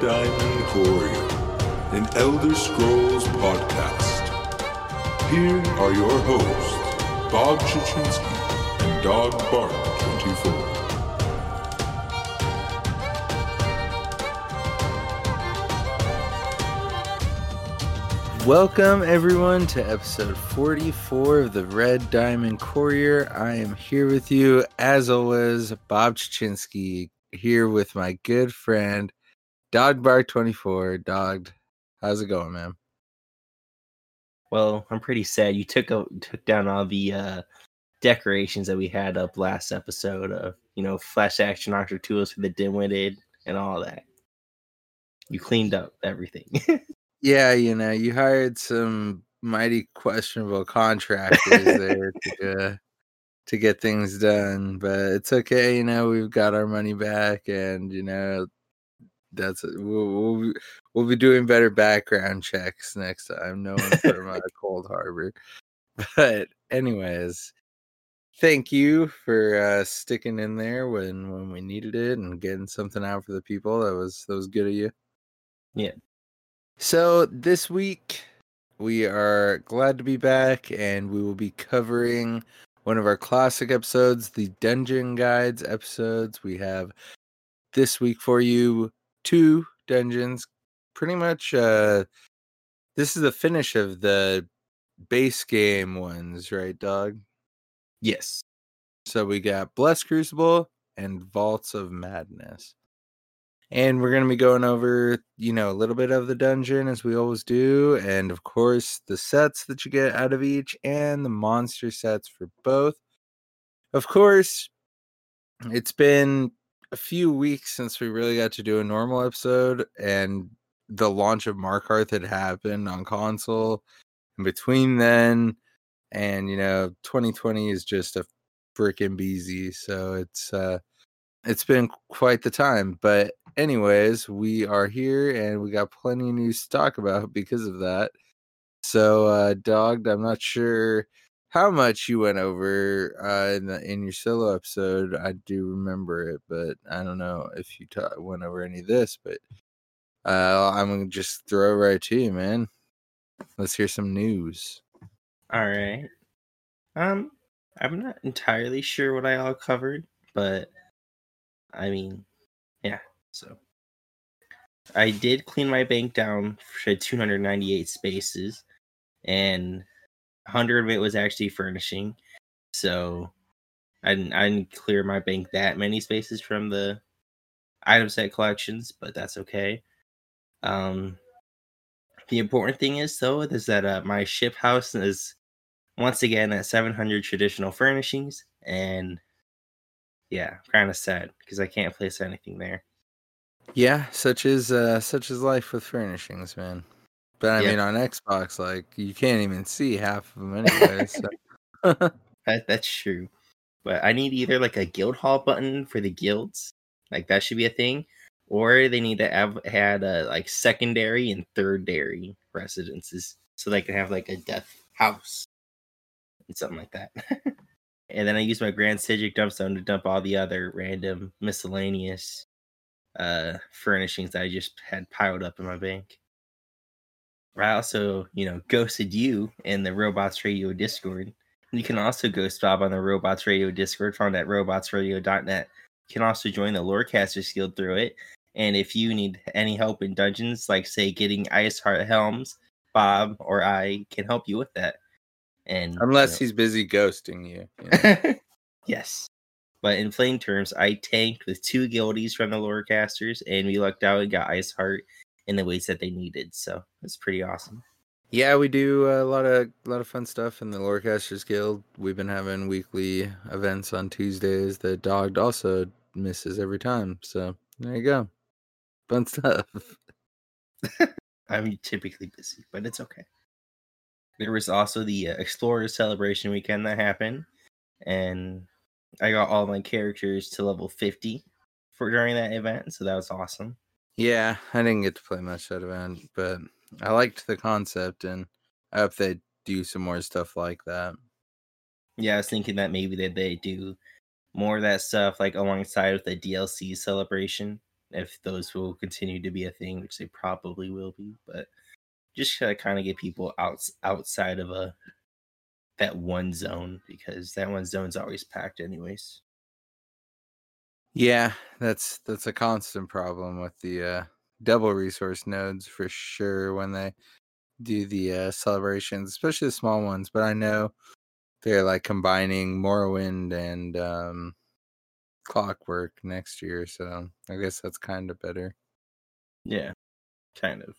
Diamond Courier, an Elder Scrolls podcast. Here are your hosts, Bob Chichinske and Dog Bark 24. Welcome, everyone, to episode 44 of the Red Diamond Courier. I am here with you, as always, Bob Chichinske, here with my good friend, Dog Bark 24. Dog, how's it going, man? Well, I'm pretty sad. You took a, took down all the uh, decorations that we had up last episode of, you know, flash action archer tools for the dim-witted and all that. You cleaned up everything. Yeah, you know, you hired some mighty questionable contractors there to, uh, to get things done, but it's okay. You know, we've got our money back, and you know, that's we'll we'll be, we'll be doing better background checks next time. No one from uh, Coldharbour, but anyways, thank you for uh, sticking in there when when we needed it and getting something out for the people. That was that was good of you. yeah. So this week we are glad to be back and we will be covering one of our classic episodes, the Dungeon Guides episodes. We have this week for you two dungeons. Pretty much uh this is the finish of the base game ones, right, dog? Yes. So we got Blessed Crucible and Vaults of Madness. And we're going to be going over, you know, a little bit of the dungeon as we always do. And of course, the sets that you get out of each and the monster sets for both. Of course, it's been a few weeks since we really got to do a normal episode. And the launch of Markarth had happened on console. And between then and, you know, 2020 is just a freaking busy. So it's, uh, it's been quite the time. But anyways, we are here and we got plenty of news to talk about because of that. So, uh, dogged, I'm not sure how much you went over uh, in the, in your solo episode. I do remember it, but I don't know if you ta- went over any of this. But uh, I'm gonna just throw it right to you, man. Let's hear some news. All right. Um, I'm not entirely sure what I all covered, but I mean, yeah. So I did clean my bank down for 298 spaces, and 100 of it was actually furnishing. So I didn't, I didn't clear my bank that many spaces from the item set collections, but that's okay. Um, the important thing is though is that uh, my ship house is once again at 700 traditional furnishings, and yeah, kind of sad because I can't place anything there. Yeah, such is uh, such is life with furnishings, man. But I mean, on Xbox, like you can't even see half of them anyway. so. That, that's true. But I need either like a guild hall button for the guilds, like that should be a thing, or they need to have had a like secondary and thirdary residences so they can have like a death house and something like that. and then I use my Grand Psijic dumpstone to dump all the other random miscellaneous uh furnishings that I just had piled up in my bank. I also, you know, ghosted you in the Robots Radio Discord. You can also ghost Bob on the Robots Radio Discord found at robotsradio.net. You can also join the Lorecasters Guild through it. And if you need any help in dungeons, like say getting Iceheart Helms, Bob or I can help you with that. And Unless you he's busy ghosting you. you know? know- yes. But in plain terms, I tanked with two guildies from the Lorecasters, and we lucked out and got Iceheart in the ways that they needed. So it's pretty awesome. yeah, we do a lot of a lot of fun stuff in the Lorecasters Guild. We've been having weekly events on Tuesdays that Dogged also misses every time. So there you go. Fun stuff. I'm typically busy, but it's okay. There was also the uh, Explorer Celebration weekend that happened, and I got all my characters to level 50 for during that event, so that was awesome. Yeah, I didn't get to play much that event, but I liked the concept, and I hope they do some more stuff like that. Yeah, I was thinking that maybe that they do more of that stuff like alongside with the DLC celebration, if those will continue to be a thing, which they probably will be. But just to kind of get people out outside of a that one zone because that one zone's always packed anyways. Yeah, that's that's a constant problem with the uh, double resource nodes for sure when they do the uh, celebrations, especially the small ones. But I know they're like combining Morrowind and um, Clockwork next year, so I guess that's kind of better. Yeah, kind of.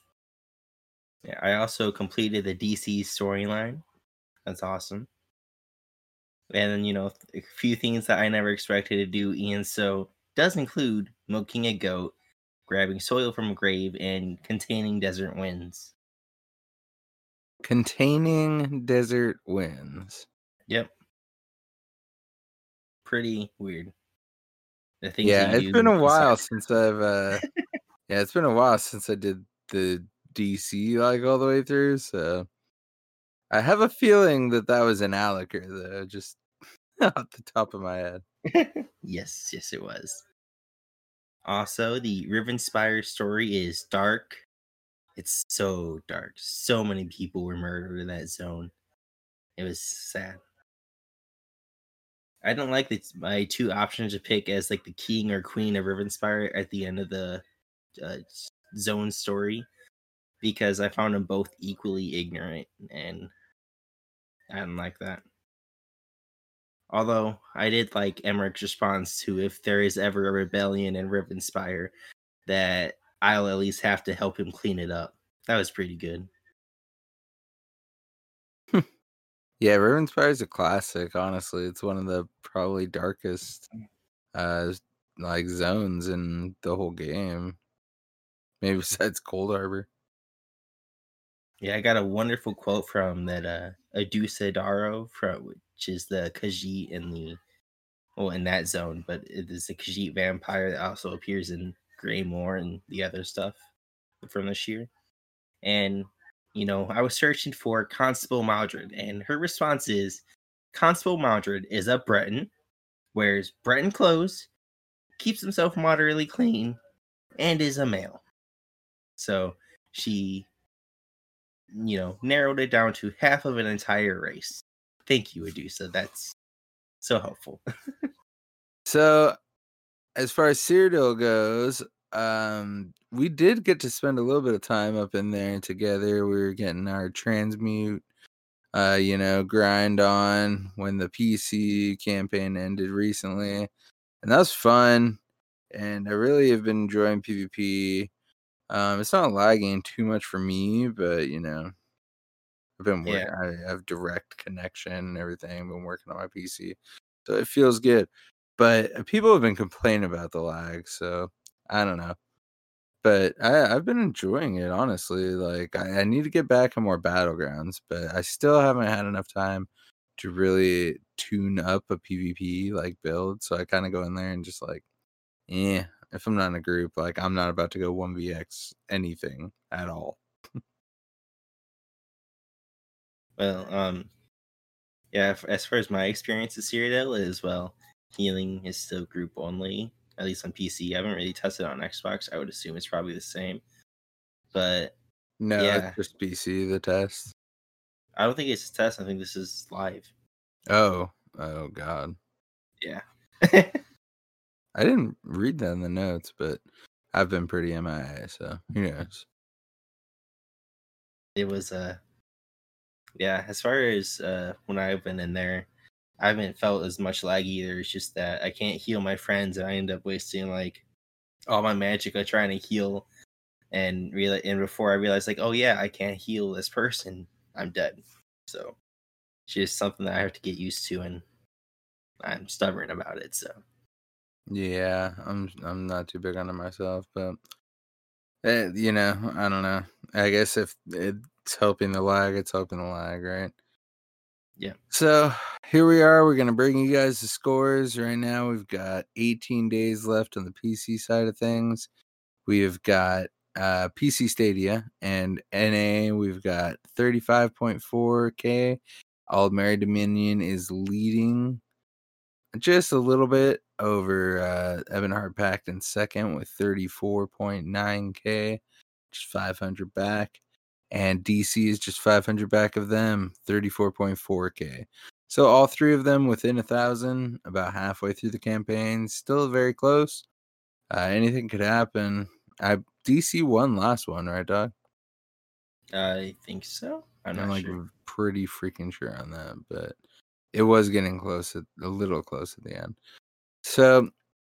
Yeah, I also completed the DC storyline. That's awesome. And you know, a few things that I never expected to do, Ian. So does include milking a goat, grabbing soil from a grave, and containing desert winds. Containing desert winds. Yep. Pretty weird. The things yeah, it's been a while since I've uh yeah, it's been a while since I did the DC like all the way through, so I have a feeling that that was an Alik'r though, just off the top of my head. yes, yes, it was. Also, the Rivenspire story is dark. It's so dark. So many people were murdered in that zone. It was sad. I don't like the, my two options to pick as like the king or queen of Rivenspire at the end of the uh, zone story because I found them both equally ignorant and I didn't like that. Although I did like Emeric's response to if there is ever a rebellion in Rivenspire, that I'll at least have to help him clean it up. That was pretty good. yeah, Rivenspire is a classic. Honestly, it's one of the probably darkest, uh, like zones in the whole game. Maybe besides Coldharbour. Yeah, I got a wonderful quote from that uh Adusa Daro from which is the Khajiit in the well in that zone, but it is a Khajiit vampire that also appears in Greymoor and the other stuff from this year. And you know, I was searching for Constable Maldred, and her response is Constable Maldred is a Breton, wears Breton clothes, keeps himself moderately clean, and is a male. So she you know, narrowed it down to half of an entire race. Thank you, Adusa. That's so helpful. so, as far as Cyrodiil goes, um, we did get to spend a little bit of time up in there together. We were getting our transmute, uh, you know, grind on when the PC campaign ended recently, and that was fun. And I really have been enjoying PvP. Um, it's not lagging too much for me, but you know, I've been working. Yeah. I have direct connection and everything. I've been working on my PC, so it feels good. But uh, people have been complaining about the lag, so I don't know. But I, I've been enjoying it honestly. Like I, I need to get back on more battlegrounds, but I still haven't had enough time to really tune up a PvP like build. So I kind of go in there and just like, yeah, if I'm not in a group, like I'm not about to go 1vx anything at all. well, um yeah, as far as my experience with Cyrodiil is well, healing is still group only, at least on PC. I haven't really tested it on Xbox. I would assume it's probably the same. But no, yeah. just PC the test. I don't think it's a test. I think this is live. Oh, oh god. Yeah. I didn't read that in the notes, but I've been pretty MIA, so who knows? It was uh yeah, as far as uh when I've been in there, I haven't felt as much lag either. It's just that I can't heal my friends and I end up wasting like all my magic on trying to heal and real and before I realize like, oh yeah, I can't heal this person, I'm dead. So it's just something that I have to get used to and I'm stubborn about it, so yeah, I'm I'm not too big on it myself, but eh, you know, I don't know. I guess if it's helping the lag, it's helping the lag, right? Yeah. So here we are. We're gonna bring you guys the scores. Right now, we've got 18 days left on the PC side of things. We have got uh, PC Stadia and NA. We've got 35.4k. Aldmeri Dominion is leading just a little bit over uh, Ebonheart Pact in second with 34.9k, just 500 back, and DC is just 500 back of them, 34.4k. So all three of them within a thousand, about halfway through the campaign, still very close. Uh, anything could happen. I DC won last one, right, dog? I think so. I'm I'm like sure. pretty freaking sure on that, but it was getting close, at, a little close at the end. So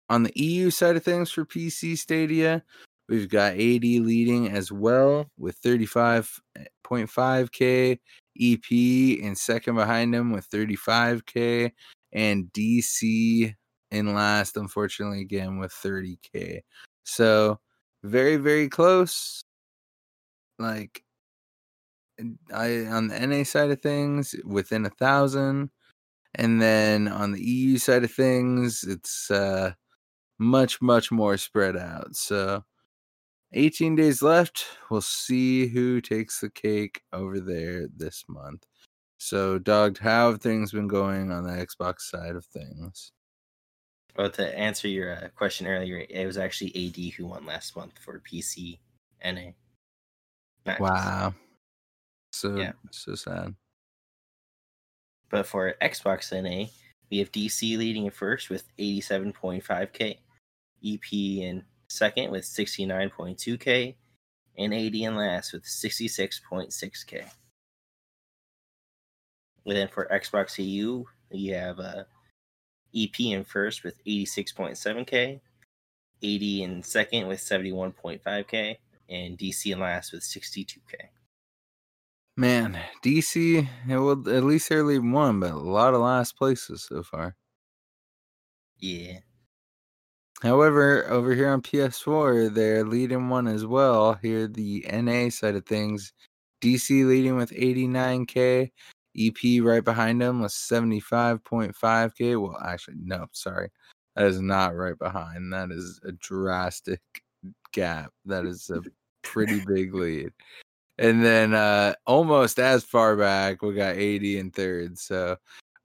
on the EU side of things for PC Stadia, we've got AD leading as well with 35.5k, EP and second behind him with 35k, and DC in last, unfortunately, again with 30k. So very, very close. Like I on the NA side of things, within a thousand. And then on the EU side of things, it's uh much, much more spread out. So 18 days left. We'll see who takes the cake over there this month. So, Dog, how have things been going on the Xbox side of things? Well, to answer your uh, question earlier, it was actually AD who won last month for PC NA. Not PC. Wow. So Yeah. so sad. But for Xbox NA, we have DC leading in first with 87.5k, EP in second with 69.2k, and AD in last with 66.6k. And then for Xbox EU, we have uh, EP in first with 86.7k, AD in second with 71.5k, and DC in last with 62k. Man, DC, it eh, will at least they're leaving one, but a lot of last places so far. Yeah. However, over here on PS4, they're leading one as well. Here, the NA side of things, DC leading with 89k, EP right behind them with 75.5k. Well, actually, no, sorry, that is not right behind. That is a drastic gap. That is a pretty big lead. And then uh almost as far back, we got AD and third. So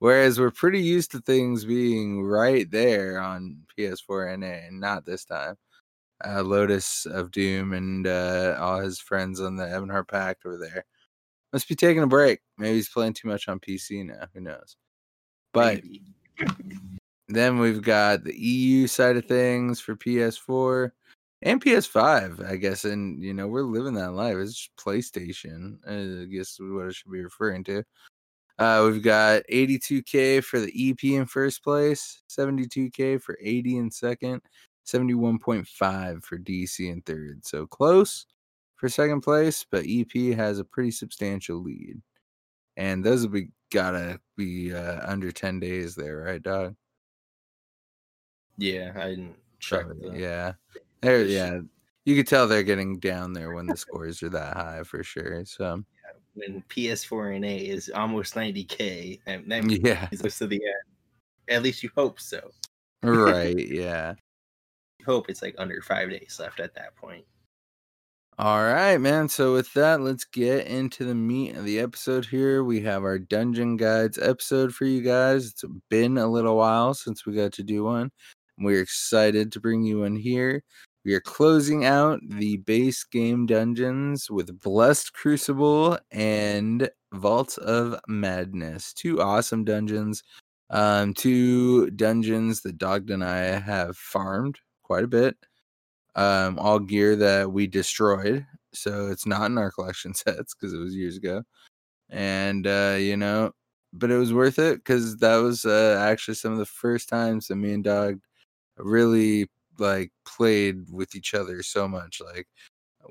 Whereas we're pretty used to things being right there on PS4 NA, and not this time. Uh, Lotus of Doom and uh, all his friends on the Ebonheart Pact over there must be taking a break. Maybe he's playing too much on PC now. Who knows? But then we've got the EU side of things for PS4 and PS5, I guess. And, you know, we're living that life. It's just PlayStation, I guess is what it should be referring to. Uh, we've got 82K for the EP in first place, 72K for AD in second, 71.5 for DC in third. So close for second place, but EP has a pretty substantial lead. And those will be gotta be uh, under 10 days there, right, dog? Yeah, I didn't check. Yeah. There, yeah. You could tell they're getting down there when the scores are that high for sure. So, When PS4 and A is almost 90k, and that yeah. close to the end. At least you hope so. Right. Yeah. Hope it's like under five days left at that point. All right, man. So with that, let's get into the meat of the episode here. We have our Dungeon Guides episode for you guys. It's been a little while since we got to do one. We're excited to bring you in here. We are closing out the base game dungeons with Blessed Crucible and Vault of Madness. Two awesome dungeons. Um, two dungeons that Dogged and I have farmed quite a bit um, all gear that we destroyed. So it's not in our collection sets because it was years ago. And, uh, you know, but it was worth it because that was uh, actually some of the first times that me and Dog really like played with each other so much. Like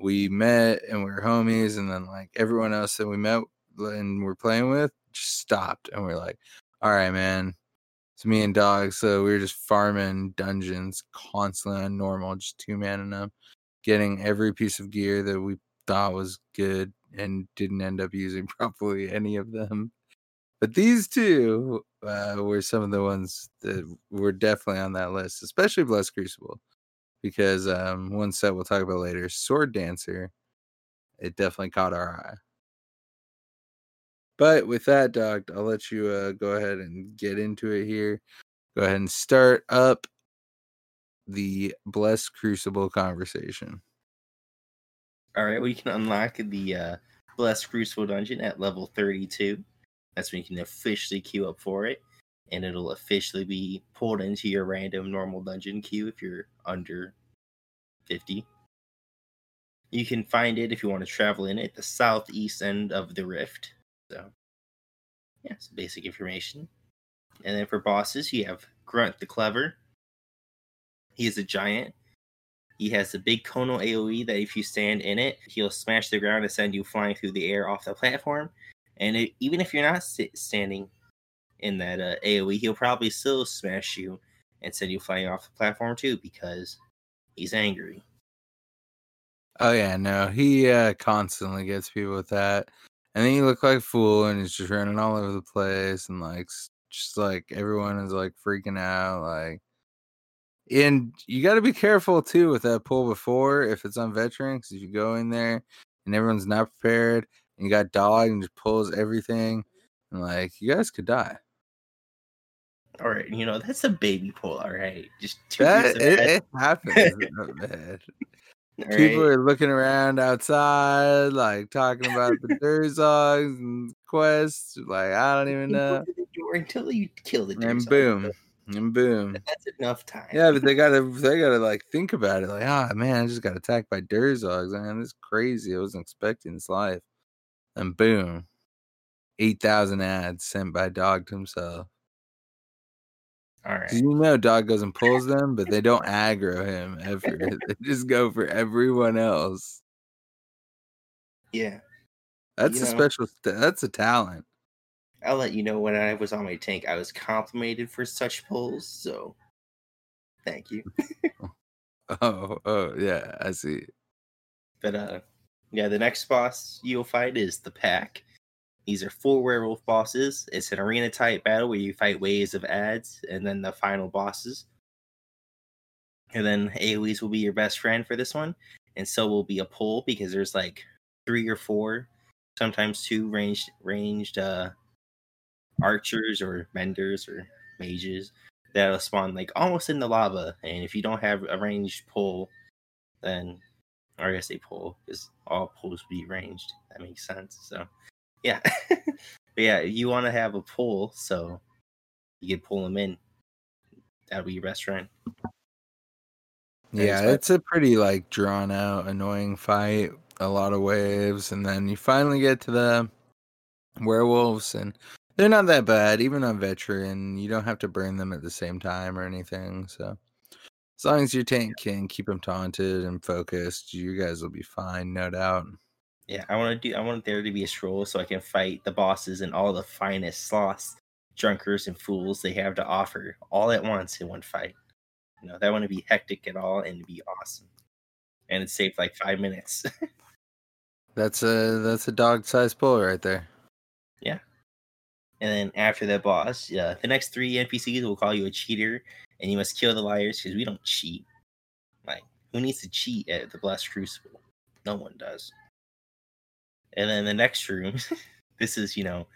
we met and we were homies, and then like everyone else that we met and we're playing with just stopped, and we're like, all right, man. It's me and Dog, so we were just farming dungeons constantly on normal, just two man and them, getting every piece of gear that we thought was good and didn't end up using properly any of them. But these two uh, were some of the ones that were definitely on that list, especially Blessed Crucible, because um, one set we'll talk about later, Sword Dancer, it definitely caught our eye. But with that, Doc, I'll let you uh, go ahead and get into it here. go ahead and start up the Blessed Crucible conversation. All right, we can unlock the uh, Blessed Crucible dungeon at level 32. That's when you can officially queue up for it, and it'll officially be pulled into your random normal dungeon queue if you're under 50. You can find it if you want to travel in it, the southeast end of the rift. So, yeah, some basic information. And then for bosses, you have Grunt the Clever. He is a giant. He has a big conal AoE that if you stand in it, he'll smash the ground and send you flying through the air off the platform. And it, even if you're not sit, standing in that uh, AoE, he'll probably still smash you and send you flying off the platform too because he's angry. Oh yeah, no, he uh, constantly gets people with that, and then you look like a fool, and he's just running all over the place, and like just like everyone is like freaking out, like. And you got to be careful too with that pull before if it's on veteran, because if you go in there and everyone's not prepared, and you got dog and just pulls everything, and like you guys could die. All right, you know that's a baby pull. All right, just two That it, it happens, man. People right? are looking around outside, like talking about the Durzogs and quests. Like I don't even know. until you kill the And boom, and boom. That's enough time. Yeah, but they gotta they gotta like think about it. Like, ah man, I just got attacked by Durzogs. Man, this is crazy. I wasn't expecting this life. And boom, eight thousand ads sent by Dog to himself. All right. you know Dog goes and pulls them, but they don't aggro him ever. they just go for everyone else. Yeah, That's You a know- special. That's a talent. I'll let you know when I was on my tank. I was complimented for such pulls, so thank you. Oh, oh yeah, I see. But uh, yeah, the next boss you'll fight is the Pack. These are four werewolf bosses. It's an arena type battle where you fight waves of ads and then the final bosses. And then AoEs will be your best friend for this one, and so will be a pull because there's like three or four, sometimes two ranged ranged uh archers or menders or mages that'll spawn like almost in the lava. And if you don't have a ranged pull, then or I guess they pull because all pulls be ranged. That makes sense. So yeah, but yeah, you want to have a pull so you can pull them in. That'll be your best friend. Yeah, it's a pretty like drawn out, annoying fight. A lot of waves, and then you finally get to the werewolves, and they're not that bad. Even on veteran, you don't have to burn them at the same time or anything. So as long as your tank can keep them taunted and focused, you guys will be fine, no doubt. Yeah, I want to do. I want there to be a stroll so I can fight the bosses and all the finest sloths, drunkers, and fools they have to offer all at once in one fight. You know that want to be hectic at all and be awesome, and it saved like five minutes. That's a that's a dog sized pull right there. Yeah. And then after that boss, yeah, the next three NPCs will call you a cheater, and you must kill the liars because we don't cheat. Like, who needs to cheat at the Blessed Crucible? No one does. And then the next room, this is, you know,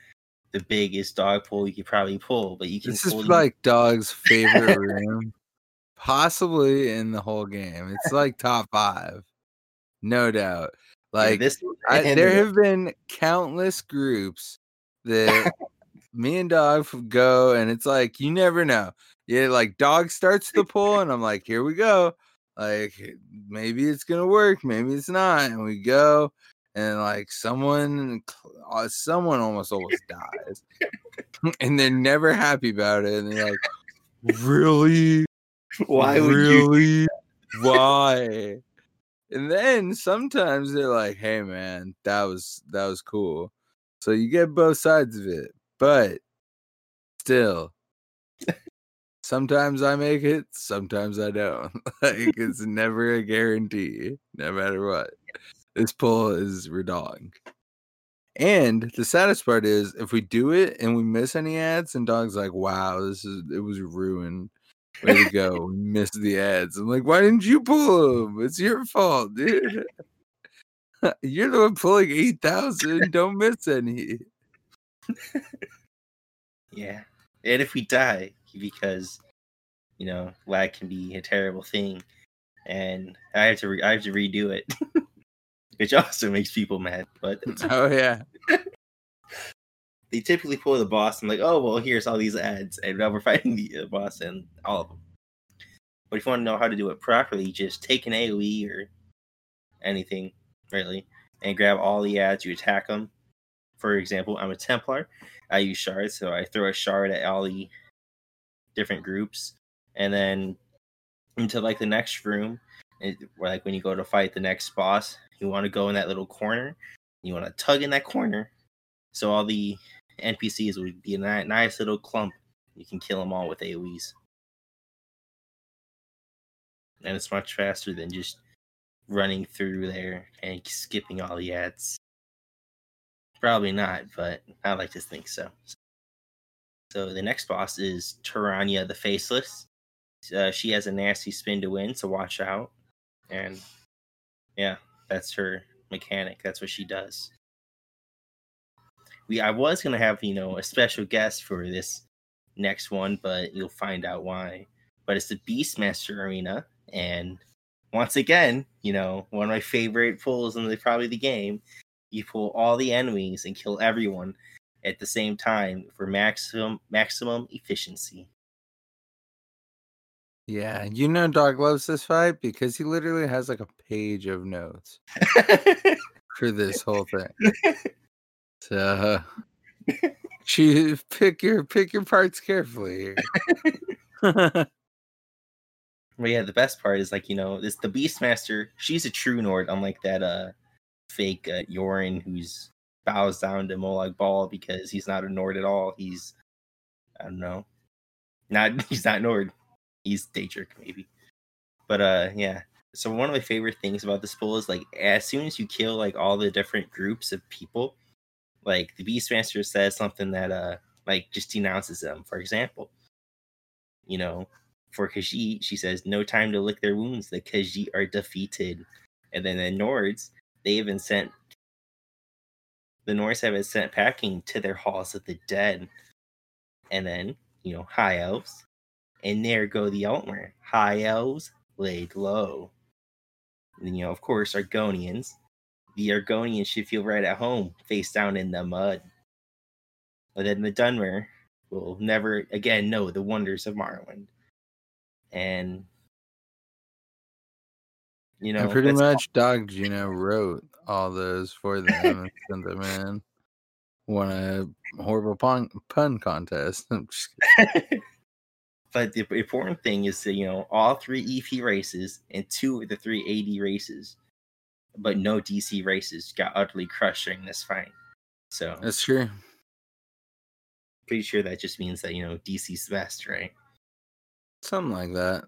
the biggest dog pull you could probably pull, but you can This is pull like dog's favorite room, possibly in the whole game. It's like top five, no doubt. Yeah, Like this. I, there have been countless groups that me and dog go, and it's like you never know. Yeah, like dog starts the pull, and I'm like, here we go. Like maybe it's gonna work, maybe it's not, and we go, and like someone, uh, someone almost always dies, and they're never happy about it, and they're like, really, Why would you? really, why? And then sometimes they're like, "Hey, man, that was that was cool." So you get both sides of it, but still, sometimes I make it, sometimes I don't. like it's never a guarantee, no matter what. This pull is redong. And the saddest part is if we do it and we miss any ads, and dog's like, "Wow, this is it was ruined." Way to go. We missed the ads. I'm like, why didn't you pull them? It's your fault, dude. You're the one pulling 8,000. Don't miss any. Yeah, and if we die because you know, lag can be a terrible thing, and I have to re- I have to redo it, which also makes people mad. But Oh yeah. they typically pull the boss and like, oh well, here's all these ads, and now we're fighting the uh, boss and all of them. But if you want to know how to do it properly, just take an AOE or anything really, and grab all the ads. You attack them. For example, I'm a Templar. I use shards, so I throw a shard at all the different groups, and then into like the next room, it, like when you go to fight the next boss, you want to go in that little corner. You want to tug in that corner, so all the NPCs would be a ni- nice little clump. You can kill them all with AoEs. And it's much faster than just running through there and skipping all the ads. Probably not, but I like to think so. So the next boss is Tarania the Faceless. Uh, she has a nasty spin to win, so watch out. And yeah, that's her mechanic. That's what she does we I was gonna have you know a special guest for this next one, but you'll find out why. But it's the Beastmaster Arena, and once again, you know one of my favorite pulls in the probably the game. You pull all the enemies and kill everyone at the same time for maximum maximum efficiency. Yeah, you know, Dog loves this fight because he literally has like a page of notes for this whole thing. So, choose pick your pick your parts carefully here. But yeah, the best part is like you know this the Beastmaster. She's a true Nord, unlike that uh fake uh, Yorin who's bows down to Molag Bal because he's not a Nord at all. He's I don't know, not he's not Nord. He's Daedric maybe. But uh yeah. So one of my favorite things about this pull is like as soon as you kill like all the different groups of people, like the Beastmaster says something that uh like just denounces them. For example, you know, for Khajiit, she says, "No time to lick their wounds. The Khajiit are defeated." And then the Nords, they been sent. The Nords have been sent packing to their halls of the dead. And then you know, high elves, and there go the Altmer. High elves laid low. And you know, of course, Argonians. The Argonians should feel right at home, face down in the mud. But then the Dunmer will never again know the wonders of Morrowind and you know and pretty much much Dog Gino wrote all those for them and sent them in. Won a horrible pun, pun contest. I'm just kidding. but the important thing is that you know all three ep races and two of the three ad races but no dc races got utterly crushed during this fight so That's true. pretty sure that just means that you know dc's the best right Something like that.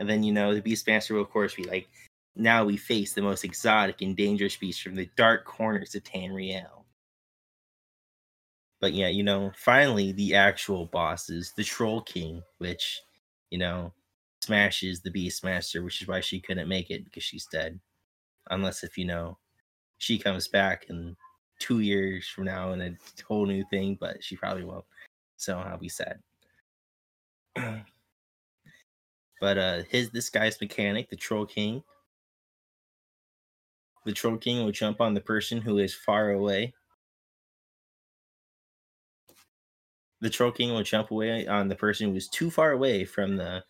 And then you know the beastmaster will of course be like now we face the most exotic and dangerous beast from the dark corners of Tamriel. But yeah, you know, finally the actual boss is the Troll King, which, you know, smashes the Beastmaster, which is why she couldn't make it because she's dead. Unless if you know she comes back in two years from now in a whole new thing, but she probably won't. So I'll be sad. but uh his this guy's mechanic, the Troll King. The Troll King will jump on the person who is far away. The Troll King will jump away on the person who is too far away from the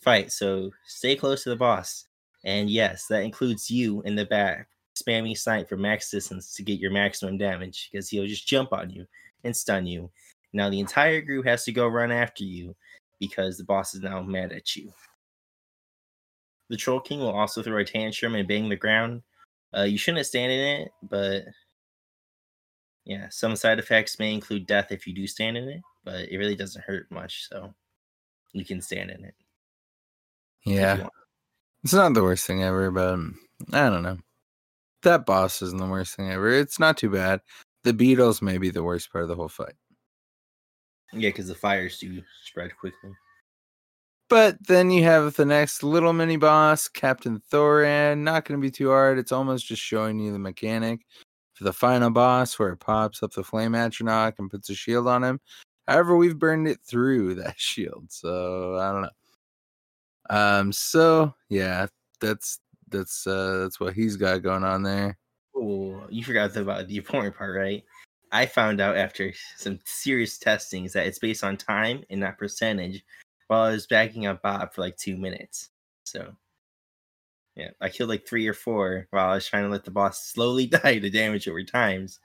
fight. So stay close to the boss. And yes, that includes you in the back, spamming sight for max distance to get your maximum damage because he'll just jump on you and stun you. Now the entire group has to go run after you because the boss is now mad at you. The Troll King will also throw a tantrum and bang the ground. Uh, you shouldn't stand in it, but yeah, some side effects may include death if you do stand in it, but it really doesn't hurt much, so you can stand in it. Yeah. It's not the worst thing ever, but I don't know. That boss isn't the worst thing ever. It's not too bad. The Beatles may be the worst part of the whole fight. Yeah, because the fires do spread quickly. But then you have the next little mini boss, Captain Thoran. Not going to be too hard. It's almost just showing you the mechanic for the final boss where it pops up the flame atronach and puts a shield on him. However, we've burned it through that shield, so I don't know. Um, so yeah, that's that's uh that's what he's got going on there. Oh, you forgot about the important part, right? I found out after some serious testings that it's based on time and not percentage. While I was backing up Bob for like two minutes, so yeah, I killed like three or four while I was trying to let the boss slowly die to damage over times.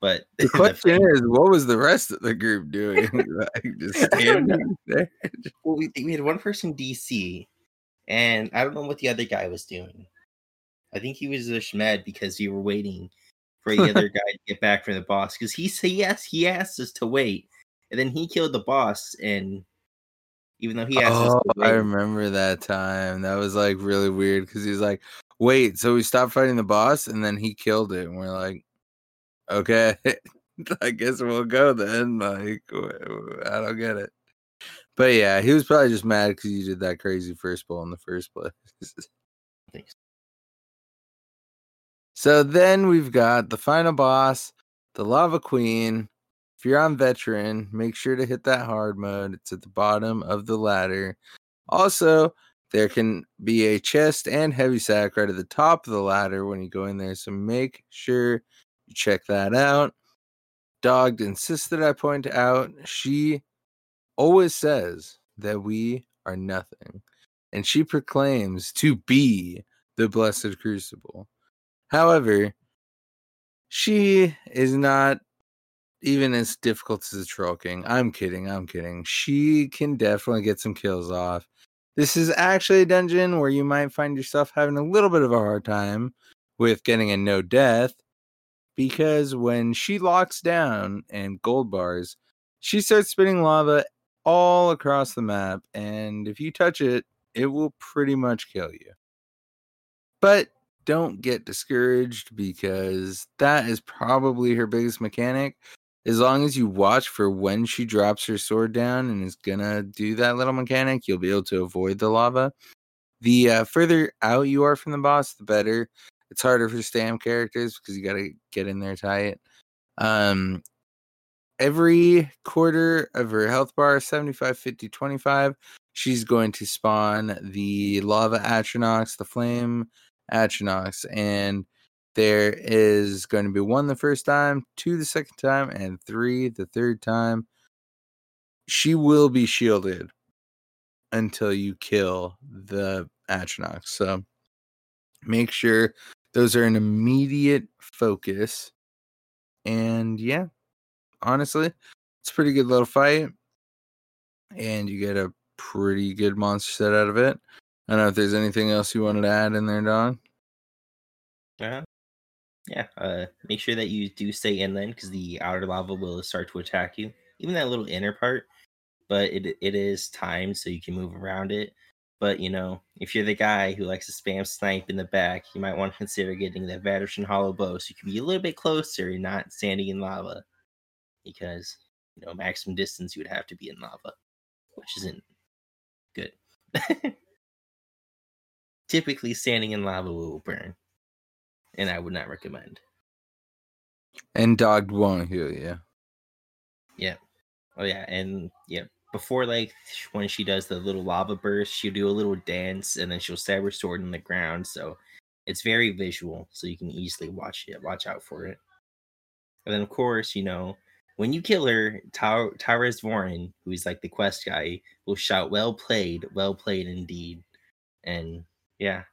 But The question is, what was the rest of the group doing? like just standing there? well, we, we had one person DC, and I don't know what the other guy was doing. I think he was just mad because we were waiting for the other guy to get back from the boss because he said yes, he asked us to wait, and then he killed the boss, and even though he asked us Oh, I remember that time. That was like really weird because he's like, "Wait, so we stopped fighting the boss, and then he killed it." And we're like, "Okay, I guess we'll go then." Like, I don't get it. But yeah, he was probably just mad because you did that crazy first bowl in the first place. Thanks. So then we've got the final boss, the Lava Queen. If you're on veteran, make sure to hit that hard mode. It's at the bottom of the ladder. Also, there can be a chest and heavy sack right at the top of the ladder when you go in there. So make sure you check that out. Dogged insists that I point out she always says that we are nothing. And she proclaims to be the Blessed Crucible. However, she is not even as difficult as the Troll King. I'm kidding. I'm kidding. She can definitely get some kills off. This is actually a dungeon where you might find yourself having a little bit of a hard time with getting a no death because when she locks down and gold bars, she starts spitting lava all across the map. And if you touch it, it will pretty much kill you. But don't get discouraged because that is probably her biggest mechanic. As long as you watch for when she drops her sword down and is gonna do that little mechanic, you'll be able to avoid the lava. The uh, further out you are from the boss, the better. It's harder for stam characters because you got to get in there tight. Um, every quarter of her health bar 75 50 25 she's going to spawn the lava atronachs the flame atronachs and there is going to be one the first time two the second time and three the third time she will be shielded until you kill the atronachs so make sure those are an immediate focus and yeah honestly. It's a pretty good little fight. And you get a pretty good monster set out of it. I don't know if there's anything else you wanted to add in there, Don. Uh, yeah, uh, make sure that you do stay inland because the outer lava will start to attack you. Even that little inner part, but it it is timed so you can move around it. But you know, if you're the guy who likes to spam snipe in the back, you might want to consider getting that Vateshran Hollow Bow so you can be a little bit closer and not standing in lava. Because you know, maximum distance you would have to be in lava, which isn't good. Typically, standing in lava will burn, and I would not recommend. And Dog won't heal you. Yeah. Oh yeah, and yeah, before like when she does the little lava burst, she'll do a little dance and then she'll stab her sword in the ground. So it's very visual, so you can easily watch it, watch out for it. And then of course, you know, when you kill her, Ty- Tyrus Vorin, who's like the quest guy, will shout, Well played, well played indeed. And yeah.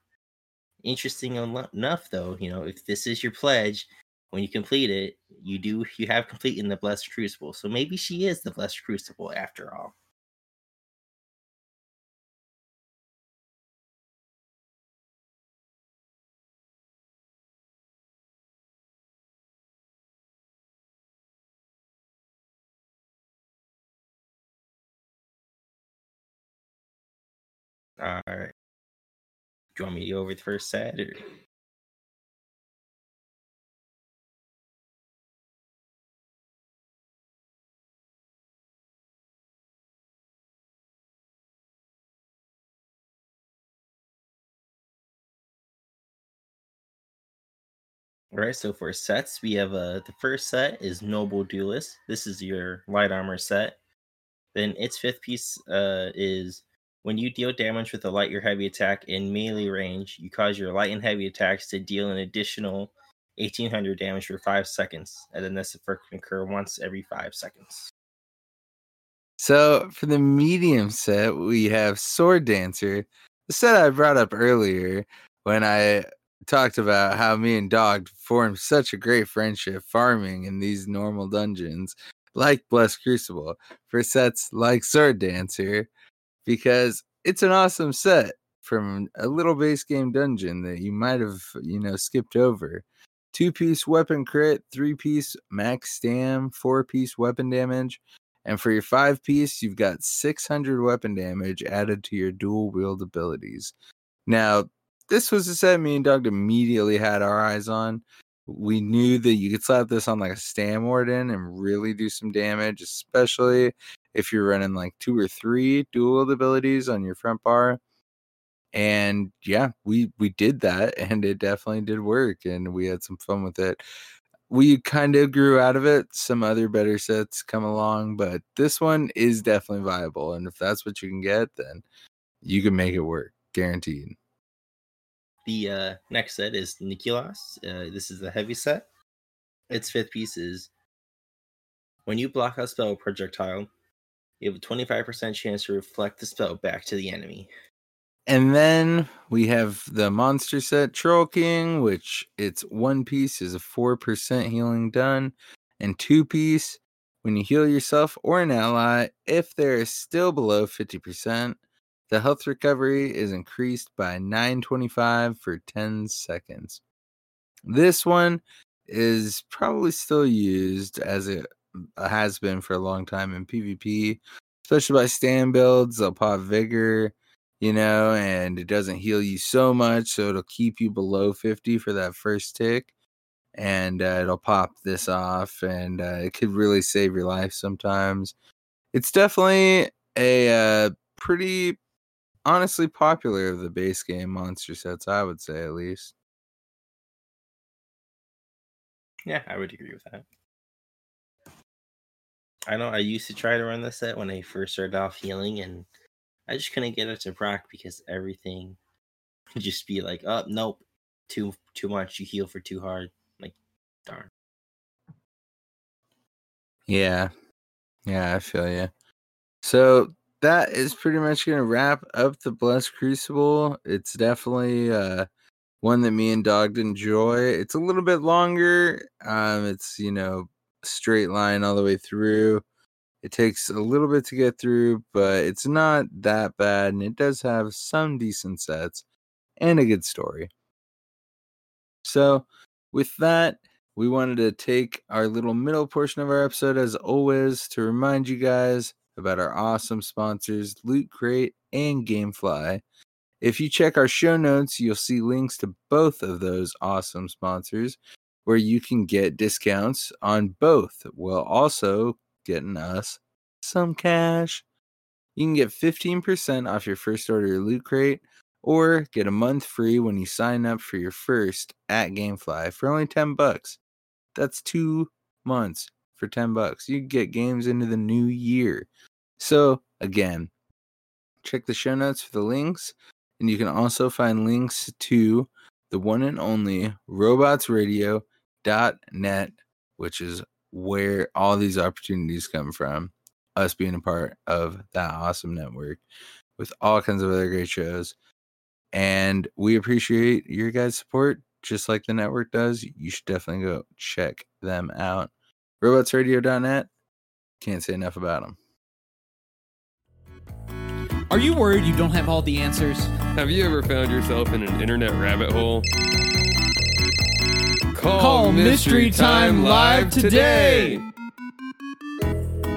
Interesting enough though, you know, if this is your pledge, when you complete it, you do you have completed the blessed crucible. So maybe she is the blessed crucible after all. All Do you want me over the first set or All right, so for sets, we have uh the first set is Noble Duelist. This is your light armor set. Then its fifth piece uh, is when you deal damage with a light or heavy attack in melee range, you cause your light and heavy attacks to deal an additional 1800 damage for five seconds, and then this effect can occur once every five seconds. So for the medium set, we have Sword Dancer, the set I brought up earlier when I talked about how me and Dog formed such a great friendship farming in these normal dungeons, like Blessed Crucible, for sets like Sword Dancer, because it's an awesome set from a little base game dungeon that you might have, you know, skipped over. Two piece weapon crit, three piece max stam, four piece weapon damage. And for your five piece, you've got 600 weapon damage added to your dual wield abilities. Now, this was a set me and Dog immediately had our eyes on. We knew that you could slap this on like a Stam Warden and really do some damage, especially if you're running like two or three dual abilities on your front bar. And yeah, we we did that and it definitely did work and we had some fun with it. We kind of grew out of it. Some other better sets come along, but this one is definitely viable. And if that's what you can get, then you can make it work, guaranteed. The uh, next set is Nikulas. Uh, this is the heavy set. Its fifth piece is when you block a spell projectile, you have a 25% chance to reflect the spell back to the enemy. And then we have the monster set Troll King, which its one piece is a 4% healing done, and two piece when you heal yourself or an ally, if they're still below 50%, the health recovery is increased by 925 for 10 seconds. This one is probably still used as it has been for a long time in PvP, especially by stam builds. They'll pop vigor, you know, and it doesn't heal you so much, so it'll keep you below 50 for that first tick. And uh, it'll pop this off, and uh, it could really save your life sometimes. It's definitely a uh, pretty honestly popular of the base game monster sets, I would say at least. Yeah, I would agree with that. I know I used to try to run this set when I first started off healing, and I just couldn't get it to proc because everything would just be like, "Oh, nope, too too much. You heal for too hard." Like, darn. Yeah, yeah, I feel you. So that is pretty much going to wrap up the Blessed Crucible. It's definitely uh, one that me and Dog enjoy. It's a little bit longer. Um, it's you know straight line all the way through. It takes a little bit to get through, but it's not that bad, and it does have some decent sets and a good story. So, with that, we wanted to take our little middle portion of our episode, as always, to remind you guys about our awesome sponsors, Loot Crate and Gamefly. If you check our show notes, you'll see links to both of those awesome sponsors where you can get discounts on both while also getting us some cash. You can get 15% off your first order of Loot Crate or get a month free when you sign up for your first at Gamefly for only 10 bucks. That's 2 months for 10 bucks. You get games into the new year. So, again, check the show notes for the links, and you can also find links to the one and only robotsradio.net, which is where all these opportunities come from. Us being a part of that awesome network with all kinds of other great shows. And we appreciate your guys' support just like the network does. You should definitely go check them out. Robotsradio.net. Can't say enough about them. Are you worried you don't have all the answers? Have you ever found yourself in an internet rabbit hole? Call, Call Mystery Time live today.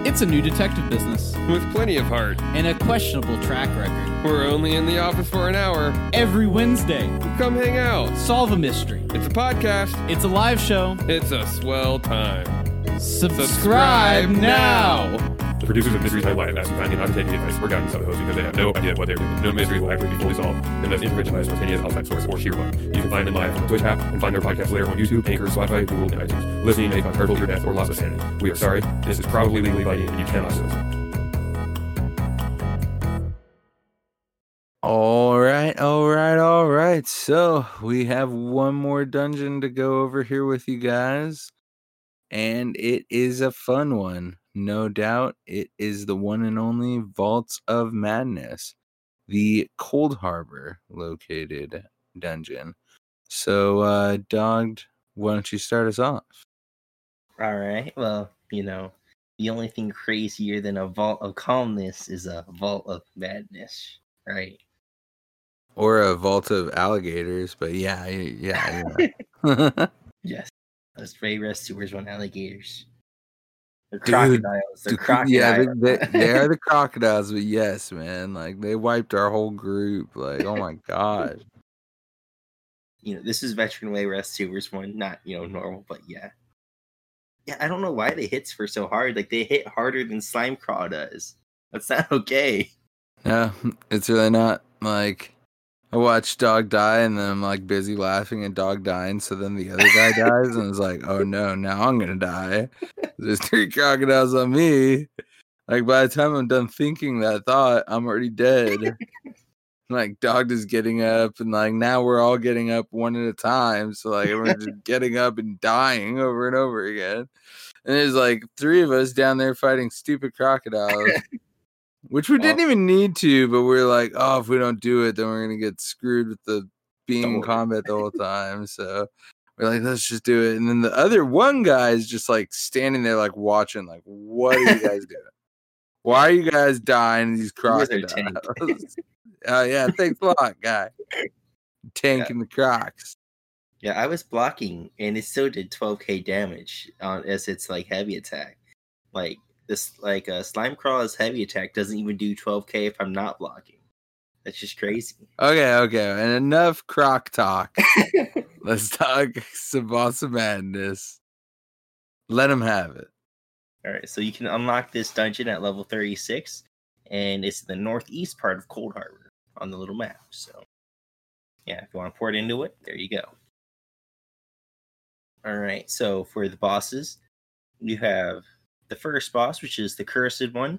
It's a new detective business With plenty of heart. and a questionable track record. We're only in the office for an hour. Every Wednesday, Come hang out. solve a mystery. It's a podcast. It's a live show. It's a swell time. Subscribe now! The producers of Mysteries I Lie have finding not to take any advice work out of sub-hosts because they have no idea what they're doing. No mystery will ever be fully solved unless encouraged by a spontaneous outside source or sheer luck. You can find them live on the Twitch app and find their podcast later on YouTube, Anchor, Spotify, Google, and iTunes. Listening may cause hurtful your death or loss of sanity. We are sorry. This is probably legally binding and you cannot sue All right, all right, all right. So we have one more dungeon to go over here with you guys and it is a fun one. No doubt, it is the one and only Vaults of Madness, the Coldharbour located dungeon. So, uh, Dogged, why don't you start us off? All right. Well, you know, the only thing crazier than a vault of calmness is a vault of madness, right? Or a vault of alligators, but yeah, yeah, yeah. Yes. Those Wayrest sewers want alligators. They're Dude, crocodiles. They're The cro- yeah, they, they, are the crocodiles, but yes, man, like they wiped our whole group. Like, oh my god. you know, this is veteran Wayrest sewers one, not you know normal, but yeah. Yeah, I don't know why they hits for so hard. Like they hit harder than Slimecraw does. That's not okay. No, it's really not. Like, I watched dog die, and then I'm like busy laughing at dog dying. So then the other guy dies, and it's like, oh no, now I'm gonna die. There's three crocodiles on me. Like by the time I'm done thinking that thought, I'm already dead. like dog is getting up, and like now we're all getting up one at a time. So like we're just getting up and dying over and over again. And there's like three of us down there fighting stupid crocodiles. Which we didn't even need to, but we're like, oh, if we don't do it, then we're gonna get screwed with the being in combat the whole time. So we're like, let's just do it. And then the other one guy is just like standing there, like watching, like, what are you guys doing? Why are you guys dying these crocodiles? Oh yeah, thanks a lot, guy. Tanking the crocs. Yeah, I was blocking and it still did 12k damage on as its like heavy attack. Like this like uh, Slimecraw's heavy attack doesn't even do 12k if I'm not blocking. That's just crazy. Okay, okay, and enough croc talk. Let's talk some boss madness. Let him have it. All right, so you can unlock this dungeon at level 36 and it's the northeast part of Coldharbour on the little map. So yeah, if you want to port into it, there you go. All right, so for the bosses, you have the first boss, which is the cursed one.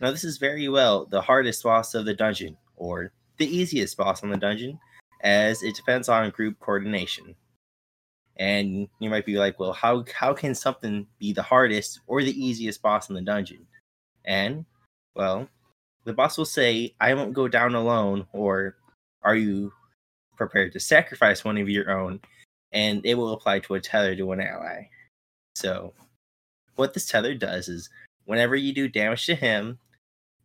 Now, this is very well the hardest boss of the dungeon, or the easiest boss on the dungeon, as it depends on group coordination. And you might be like, well, how how can something be the hardest or the easiest boss in the dungeon? And well, the boss will say, I won't go down alone, or are you prepared to sacrifice one of your own? And it will apply to a tether to an ally. So, what this tether does is whenever you do damage to him,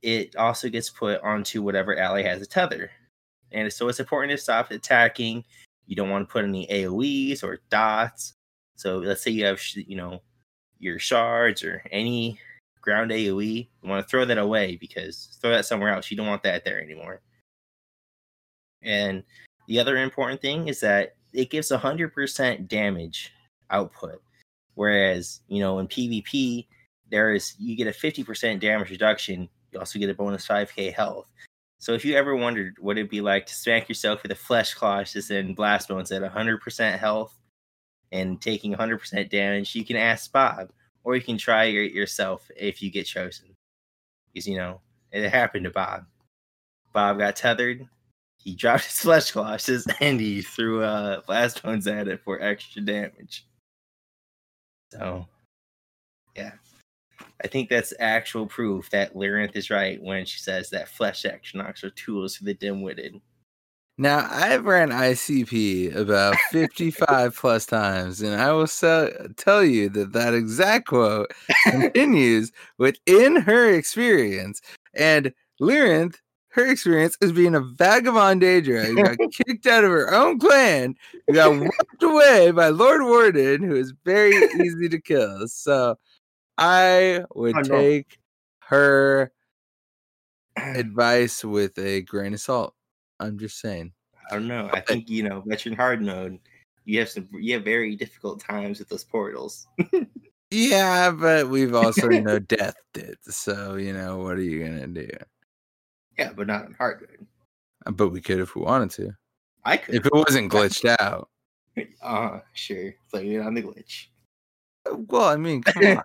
it also gets put onto whatever ally has a tether. And so, it's important to stop attacking. You don't want to put any AoEs or dots. So, let's say you have, you know, your shards or any ground AoE, you want to throw that away because throw that somewhere else. You don't want that there anymore. And the other important thing is that it gives 100% damage output. Whereas, you know, in PvP, there is you get a 50% damage reduction. You also get a bonus 5k health. So if you ever wondered what it'd be like to smack yourself with a flesh colossus and blast bones at 100% health and taking 100% damage, you can ask Bob or you can try it yourself if you get chosen. Because you know it happened to Bob. Bob got tethered. He dropped his flesh colossus and he threw uh, blast bones at it for extra damage. So, yeah, I think that's actual proof that Lyranth is right when she says that flesh atronachs are tools for the dim-witted. Now I've ran ICP about 55 plus times, and I will se- tell you that that exact quote continues within her experience. And Lyranth, her experience is being a vagabond Daedra who got kicked out of her own clan, who got whooped away by Lord Warden, who is very easy to kill. So I would no. take her advice with a grain of salt. I'm just saying. I don't know. I think you know, veteran hard mode. You have some. You have very difficult times with those portals. Yeah, but we've also no death did. So, you know, what are you gonna do? Yeah, but not hard mode. Uh, But we could if we wanted to. I could. If it wasn't glitched out. Uh, sure. Blame it on the glitch. Uh, Well, I mean, come on.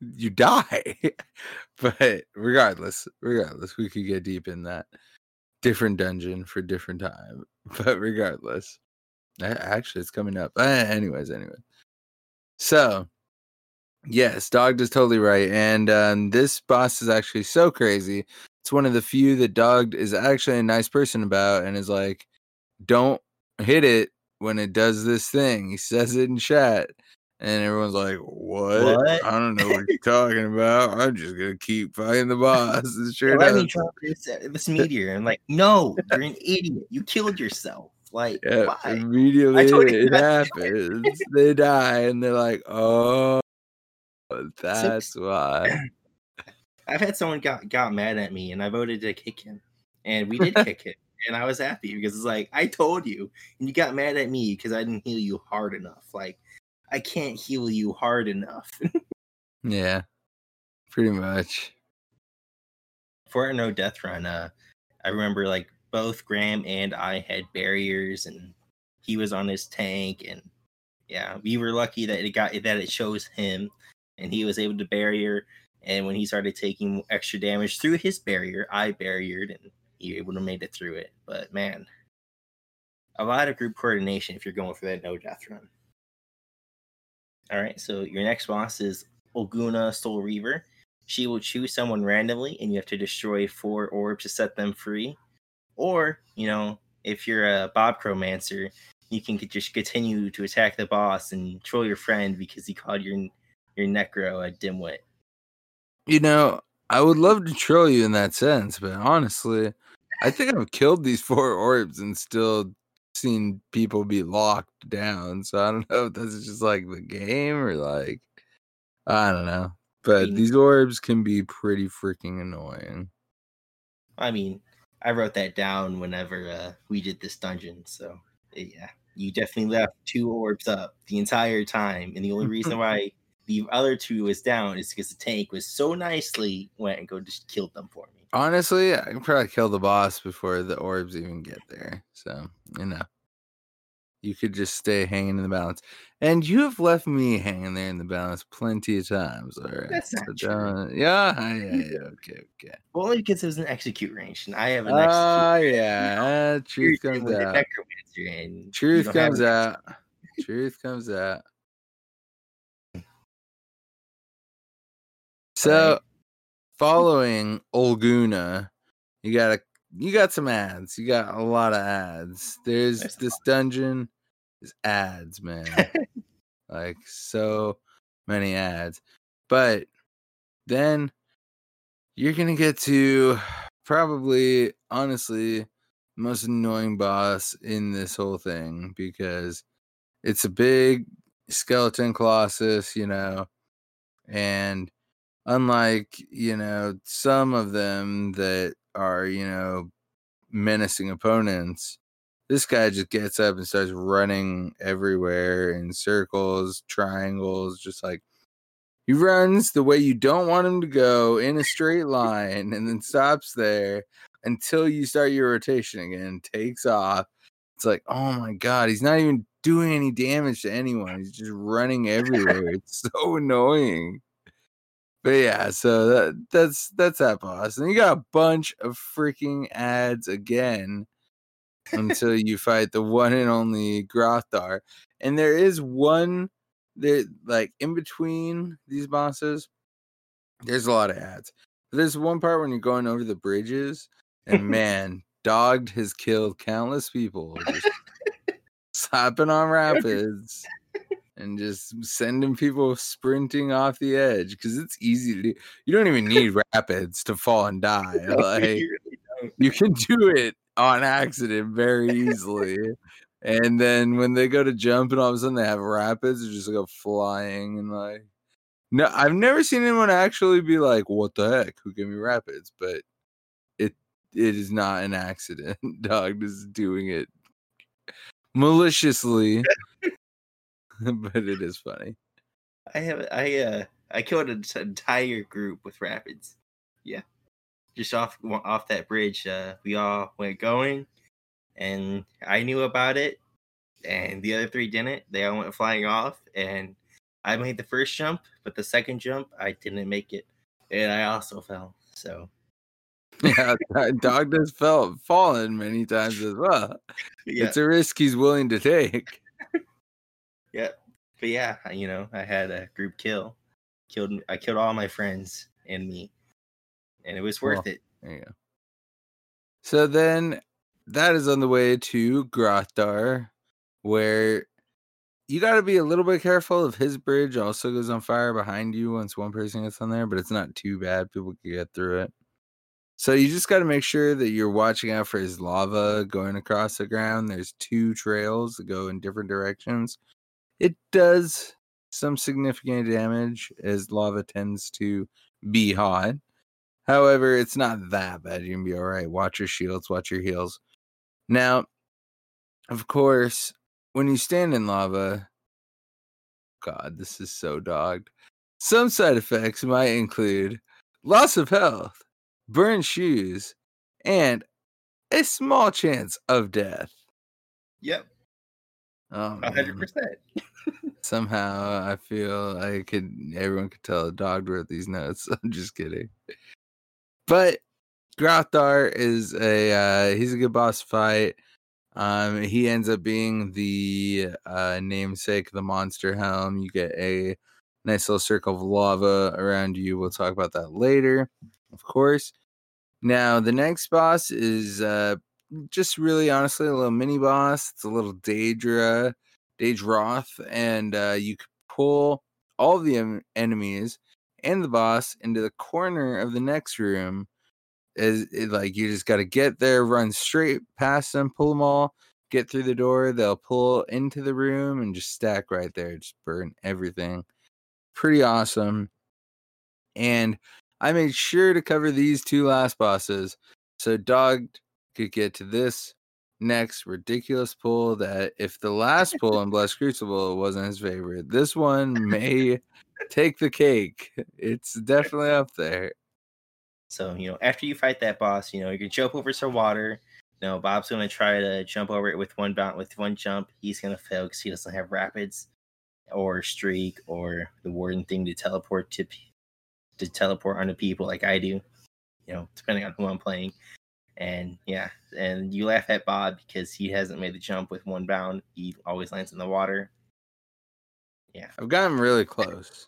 you die. but regardless, regardless, we could get deep in that. different dungeon for different time. But regardless, actually, it's coming up. Uh, anyways, anyway. So, yes, Dog is totally right. And um, this boss is actually so crazy. It's one of the few that Dog is actually a nice person about and is like, don't hit it when it does this thing. He says it in chat. And everyone's like, what? What? I don't know what you're talking about. I'm just going to keep fighting the boss. It sure Let me drop this, this meteor. I'm like, no, you're an idiot. You killed yourself. Like, Yeah, why? immediately it happens. they die, and they're like, "Oh, that's why." I've had someone got got mad at me, and I voted to kick him, and we did kick him, and I was happy because it's like I told you, and you got mad at me because I didn't heal you hard enough. Like, I can't heal you hard enough. Yeah, pretty much. For our no death run, uh, I remember like both Graham and I had barriers, and he was on his tank, and yeah, we were lucky that it got that it shows him, and he was able to barrier. And when he started taking extra damage through his barrier, I barriered, and he able to made it through it. But man, a lot of group coordination if you're going for that no death run. All right, so your next boss is Olguna Soul Reaver. She will choose someone randomly, and you have to destroy four orbs to set them free. Or, you know, if you're a Bob Crowmancer, you can just continue to attack the boss and troll your friend because he called your your Necro a dimwit. You know, I would love to troll you in that sense, but honestly, I think I've killed these four orbs and still seen people be locked down. So I don't know if that's just like the game or like I don't know. But mean- these orbs can be pretty freaking annoying. I mean, I wrote that down whenever uh, we did this dungeon. So yeah, you definitely left two orbs up the entire time, and the only reason why the other two was down is because the tank was so nicely went and go just killed them for me. Honestly, I can probably kill the boss before the orbs even get there. So, you know, you could just stay hanging in the balance. And you have left me hanging there in the balance plenty of times. All right. That's not So true. Yeah, yeah, yeah. Okay, okay. Well, only because it was an execute range, and I have an execute. Ah, yeah. uh, truth comes out. necromancer, and you Truth comes out. Truth comes out. So, Right. following Olguna, you got a you got some ads. You got a lot of ads. There's this dungeon is ads, man. like so many ads. But then you're gonna get to probably honestly most annoying boss in this whole thing because it's a big skeleton colossus, you know, and unlike you know some of them that are you know menacing opponents this guy just gets up and starts running everywhere in circles triangles just like he runs the way you don't want him to go in a straight line and then stops there until you start your rotation again takes off. It's like oh my god he's not even doing any damage to anyone he's just running everywhere. It's so annoying but yeah, so that that's that's that boss. And you got a bunch of freaking ads again until you fight the one and only Grothdarr. And there is one that like in between these bosses, there's a lot of ads. But there's one part when you're going over the bridges, and man, dogged has killed countless people just slapping on rapids and just sending people sprinting off the edge because it's easy to do. You don't even need rapids to fall and die. Like You really you can do it on accident very easily. And then when they go to jump and all of a sudden they have rapids, they just go flying and like no, I've never seen anyone actually be like, "What the heck? Who gave me rapids?" But it it is not an accident. Dog is doing it maliciously, but it is funny. I have I uh I killed an entire group with rapids. Yeah, just off off that bridge. Uh, we all went going, and I knew about it, and the other three didn't. They all went flying off, and I made the first jump, but the second jump I didn't make it, and I also fell. So yeah, dog has fell fallen many times as well. Yeah, It's a risk he's willing to take. Yeah, but yeah, you know, I had a group kill, killed, I killed all my friends and me, and it was worth Cool. it. There you go. So then that is on the way to Grothdarr, where you got to be a little bit careful if his bridge also goes on fire behind you once one person gets on there, but it's not too bad. People can get through it. So you just got to make sure that you're watching out for his lava going across the ground. There's two trails that go in different directions. It does some significant damage as lava tends to be hot. However, it's not that bad. You can be all right. Watch your shields, watch your heals. Now, of course, when you stand in lava, God, this is so dogged. Some side effects might include loss of health, burned shoes, and a small chance of death. Yep, Oh, hundred percent. Somehow I feel I could everyone could tell a dog wrote these notes. I'm just kidding. But Grothdarr is a uh he's a good boss fight. Um he ends up being the uh namesake of the monster helm. You get a nice little circle of lava around you. We'll talk about that later, of course. Now the next boss is uh just really honestly a little mini boss. It's a little Daedra. Daedroth, and uh, you could pull all the em- enemies and the boss into the corner of the next room. Is it, like you just got to get there, run straight past them, pull them all, get through the door. They'll pull into the room and just stack right there, just burn everything. Pretty awesome. And I made sure to cover these two last bosses so Dog could get to this next ridiculous pull that if the last pull in Blessed Crucible wasn't his favorite, this one may take the cake. It's definitely up there. So you know, after you fight that boss, you know you can jump over some water. You know, Bob's gonna try to jump over it with one bound with one jump. He's gonna fail because he doesn't have rapids, or streak, or the warden thing to teleport to to teleport onto people like I do. You know, depending on who I'm playing. And yeah, and you laugh at Bob because he hasn't made the jump with one bound. He always lands in the water. Yeah. I've gotten really close.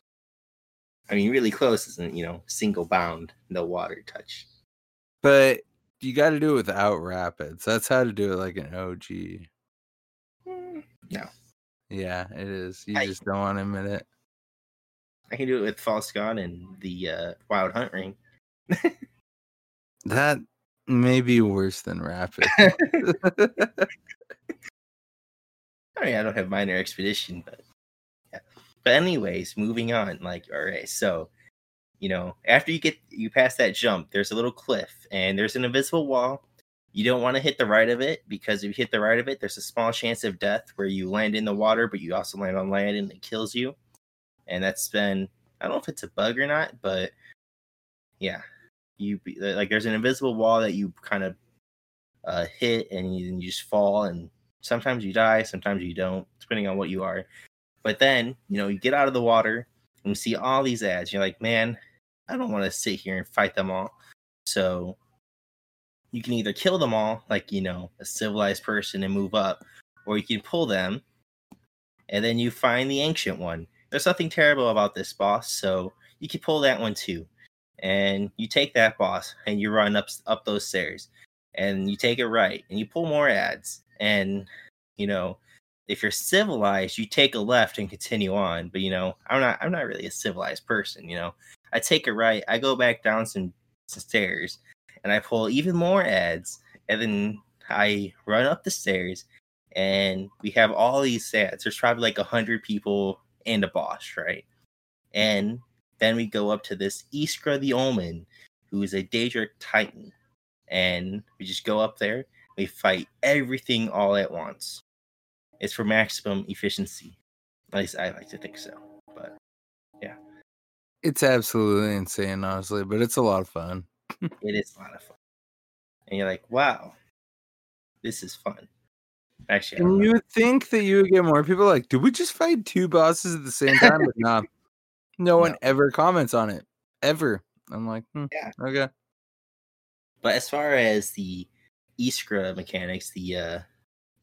I mean, really close isn't you know single bound, no water touch. But you got to do it without rapids. That's how to do it like an OG. Hmm, No, Yeah, it is. You I- just don't want to admit it. I can do it with False God and the uh, Wild Hunt Ring. That may be worse than rapid. I mean, I don't have minor expedition, but yeah. But anyways, moving on. Like, all right, so you know, after you get you pass that jump, there's a little cliff and there's an invisible wall. You don't want to hit the right of it because if you hit the right of it, there's a small chance of death where you land in the water, but you also land on land and it kills you. And that's been I don't know if it's a bug or not, but yeah, you like there's an invisible wall that you kind of uh, hit and you, and you just fall and sometimes you die sometimes you don't depending on what you are. But then you know you get out of the water and you see all these ads. You're like man i don't want to sit here and fight them all. So you can either kill them all like you know a civilized person and move up or you can pull them and then you find the ancient one. There's nothing terrible about this boss so you can pull that one too and you take that boss and you run up up those stairs and you take it right and you pull more ads. And you know if you're civilized you take a left and continue on. But you know i'm not i'm not really a civilized person you know. I take it right i go back down some, some stairs and i pull even more ads. And then i run up the stairs and we have all these ads. There's probably like a hundred people and a boss right? And then we go up to this iskra the omen who is a daedric titan. And we just go up there we fight everything all at once. It's for maximum efficiency. At least i like to think so but yeah. it's absolutely insane, honestly, but it's a lot of fun. it is a lot of fun. And you're like wow this is fun. Actually And you would think that you would get more people like, did we just fight two bosses at the same time? But nah, no one No. ever comments on it. Ever. I'm like, hmm, Yeah. okay. But as far as the Iskra mechanics, the uh,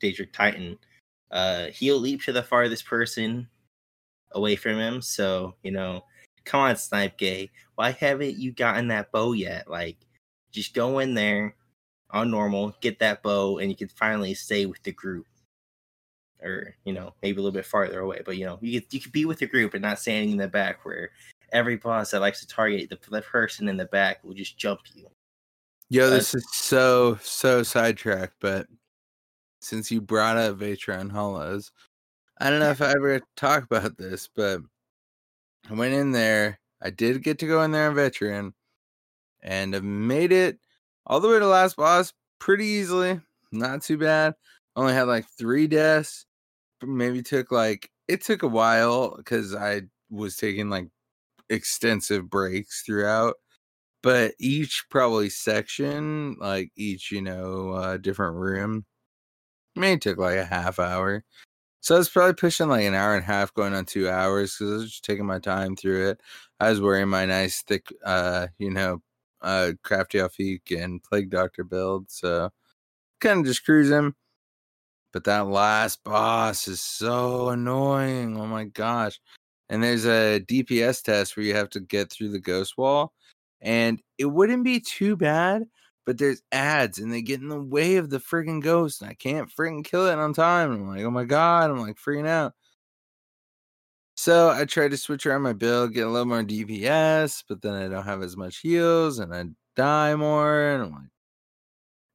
Daedric Titan, uh, he'll leap to the farthest person away from him. So you know, come on, Snipe Gay, why haven't you gotten that bow yet? Like, just go in there on normal, get that bow, and you can finally stay with the group. Or you know, maybe a little bit farther away, but you know, you could, you could be with the group and not standing in the back where every boss that likes to target the, the person in the back will just jump you. Yo, Uh, this is so so sidetracked, but since you brought up Vateshran Hollows, I don't know if I ever talk about this, but I went in there. I did get to go in there on veteran, and I made it all the way to last boss pretty easily. Not too bad. Only had like three deaths. Maybe took like it took a while because I was taking like extensive breaks throughout but each probably section like each you know uh different room maybe took like a half hour. So i was probably pushing like an hour and a half going on two hours because i was just taking my time through it. I was wearing my nice thick uh you know uh crafty Alfiq and plague doctor build so kind of just cruising but that last boss is so annoying oh my gosh and there's a dps test where you have to get through the ghost wall and it wouldn't be too bad, but there's ads and they get in the way of the friggin' ghost, and I can't friggin' kill it on time. I'm like, oh my god, I'm like freaking out. So I tried to switch around my build, get a little more DPS, but then I don't have as much heals and I die more, and I'm like,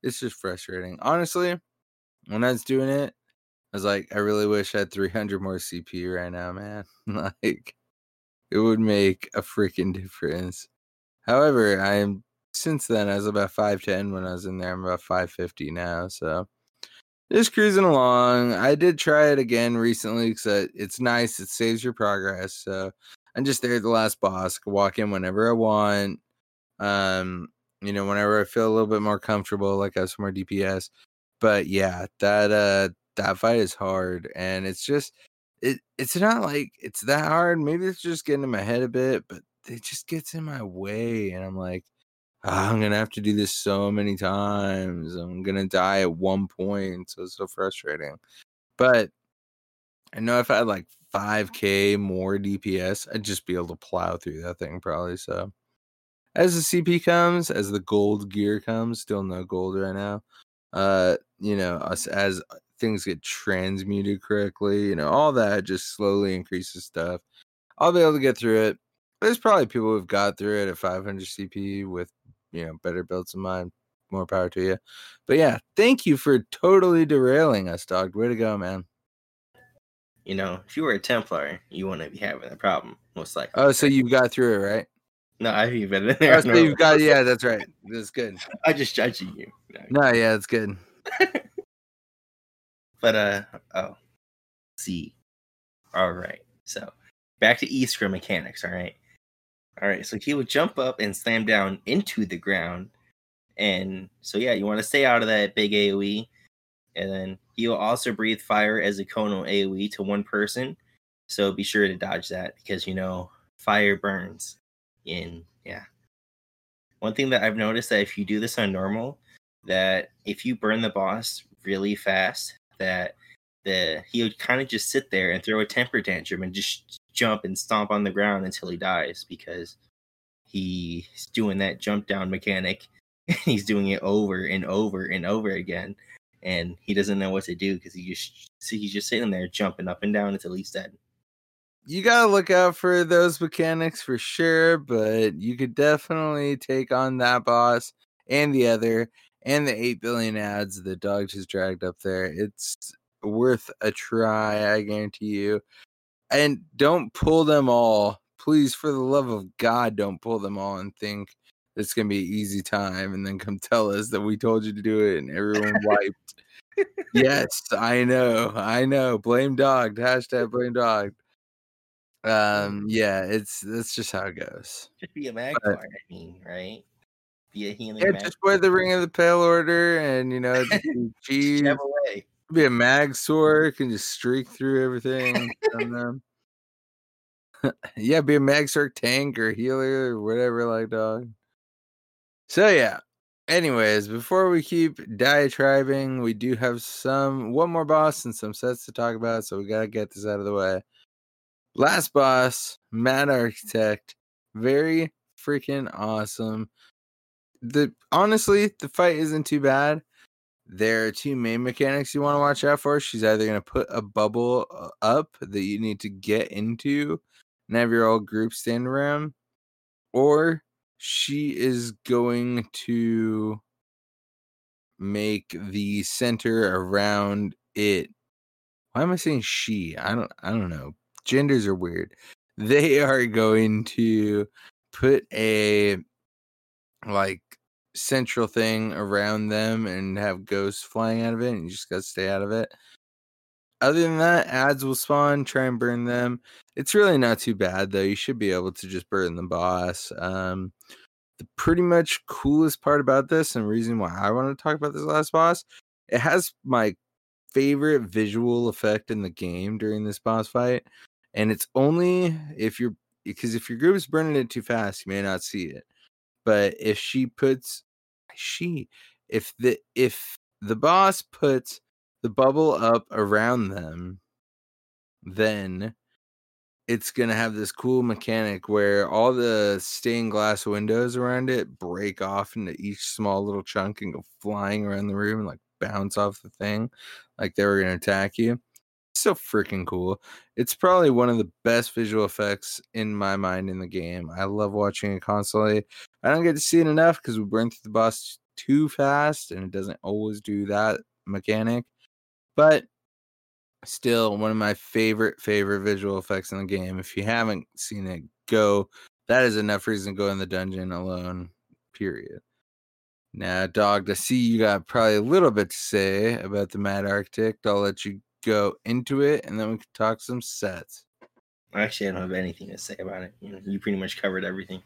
it's just frustrating. Honestly, when I was doing it, I was like, I really wish I had 300 more CP right now, man. like, it would make a freaking difference. However, I'm since then I was about five ten when I was in there. I'm about five fifty now, so just cruising along. I did try it again recently because it's nice. It saves your progress. So I'm just there at the last boss. I walk in whenever I want. Um, you know, whenever I feel a little bit more comfortable, like I have some more DPS. But yeah, that uh that fight is hard, and it's just it. It's not like it's that hard. Maybe it's just getting in my head a bit, but it just gets in my way and i'm like "Ah, i'm gonna have to do this so many times i'm gonna die at one point so it's so frustrating but i know if i had like 5k more dps i'd just be able to plow through that thing probably so as the cp comes as the gold gear comes still no gold right now uh you know us as things get transmuted correctly you know all that just slowly increases stuff i'll be able to get through it there's probably people who've got through it at 500 CP with you know better builds than mine. More power to you. But yeah, thank you for totally derailing us, dog. Way to go, man. You know, if you were a Templar, you wouldn't be having a problem, most likely. Oh, so you got through it, right? no, I've even been in oh, there. Oh, so you've got yeah, that's right. That's good. I'm just judging you. No. No, yeah, that's good. But uh oh. See. All right. So back to Iskra mechanics, all right. All right, so he would jump up and slam down into the ground. And so yeah, you want to stay out of that big AoE. And then he will also breathe fire as a conal AoE to one person. So be sure to dodge that because you know fire burns. In yeah. One thing that I've noticed that if you do this on normal, that if you burn the boss really fast, that the he would kind of just sit there and throw a temper tantrum and just jump and stomp on the ground until he dies because he's doing that jump down mechanic. And he's doing it over and over and over again and he doesn't know what to do because he just see he's just sitting there jumping up and down until he's dead. You gotta look out for those mechanics for sure, but you could definitely take on that boss and the other and the eight billion ads the dog just dragged up there. It's worth a try, I guarantee you. And don't pull them all. Please, for the love of God, don't pull them all and think it's gonna be an easy time and then come tell us that we told you to do it and everyone wiped. yes, I know, I know. Blame dog. Hashtag blame dog. Um, yeah, it's that's just how it goes. just be a magpie i mean right be a healing Yeah, mag- just wear the ring of the pale order and you know just be away Be a mag sword, can just streak through everything. yeah, be a mag sword tank or healer or whatever like dog. So yeah. anyways, before we keep diatribing, we do have some one more boss and some sets to talk about, so we gotta get this out of the way. Last boss, Mad Architect, very freaking awesome. The honestly, the fight isn't too bad. There are two main mechanics you want to watch out for. She's either going to put a bubble uh, up that you need to get into and have your whole group stand around, or she is going to make the center around it. Why am I saying she? I don't I don't know. Genders are weird. They are going to put a like central thing around them and have ghosts flying out of it and you just gotta stay out of it. Other than that, ads will spawn, try and burn them. It's really not too bad though. You should be able to just burn the boss. Um the pretty much coolest part about this and reason why I want to talk about this last boss, it has my favorite visual effect in the game during this boss fight. And it's only if you're because if your group is burning it too fast, you may not see it. But if she puts she if the if the boss puts the bubble up around them, then it's gonna have this cool mechanic where all the stained glass windows around it break off into each small little chunk and go flying around the room and like bounce off the thing like they were gonna attack you. So freaking cool. It's probably one of the best visual effects in my mind in the game. I love watching it constantly. I don't get to see it enough because we burn through the boss too fast and it doesn't always do that mechanic. But still one of my favorite favorite visual effects in the game. If you haven't seen it, go. That is enough reason to go in the dungeon alone. Period. Now, dog, to see you got probably a little bit to say about the Mad Architect. I'll let you go into it, and then we can talk some sets. Actually, I don't have anything to say about it. You, know, you pretty much covered everything.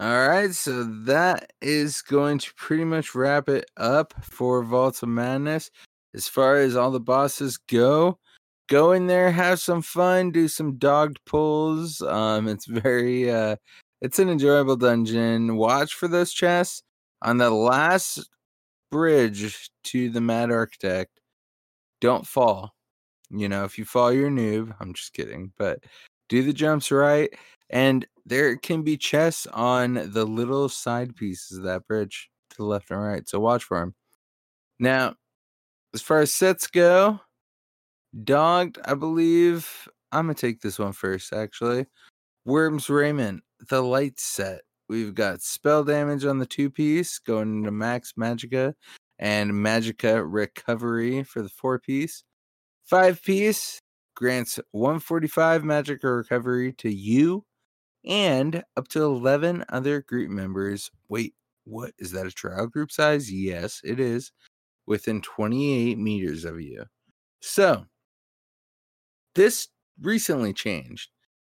All right, so that is going to pretty much wrap it up for Vault of Madness. As far as all the bosses go, go in there, have some fun, do some dogged pulls. Um, it's very uh it's an enjoyable dungeon. Watch for those chests on the last bridge to the Mad Architect. Don't fall. You know, if you fall, you're a noob. I'm just kidding, but do the jumps right. And there can be chests on the little side pieces of that bridge to the left and right. So watch for them. Now, as far as sets go, dogged, I believe I'm gonna take this one first, actually. Worm's Raiment, the light set. We've got spell damage on the two piece going into max magicka and magicka recovery for the four piece. Five piece grants 145 magicka recovery to you and up to 11 other group members. Wait, what is that a trial group size? Yes, it is within 28 meters of you. So, this recently changed.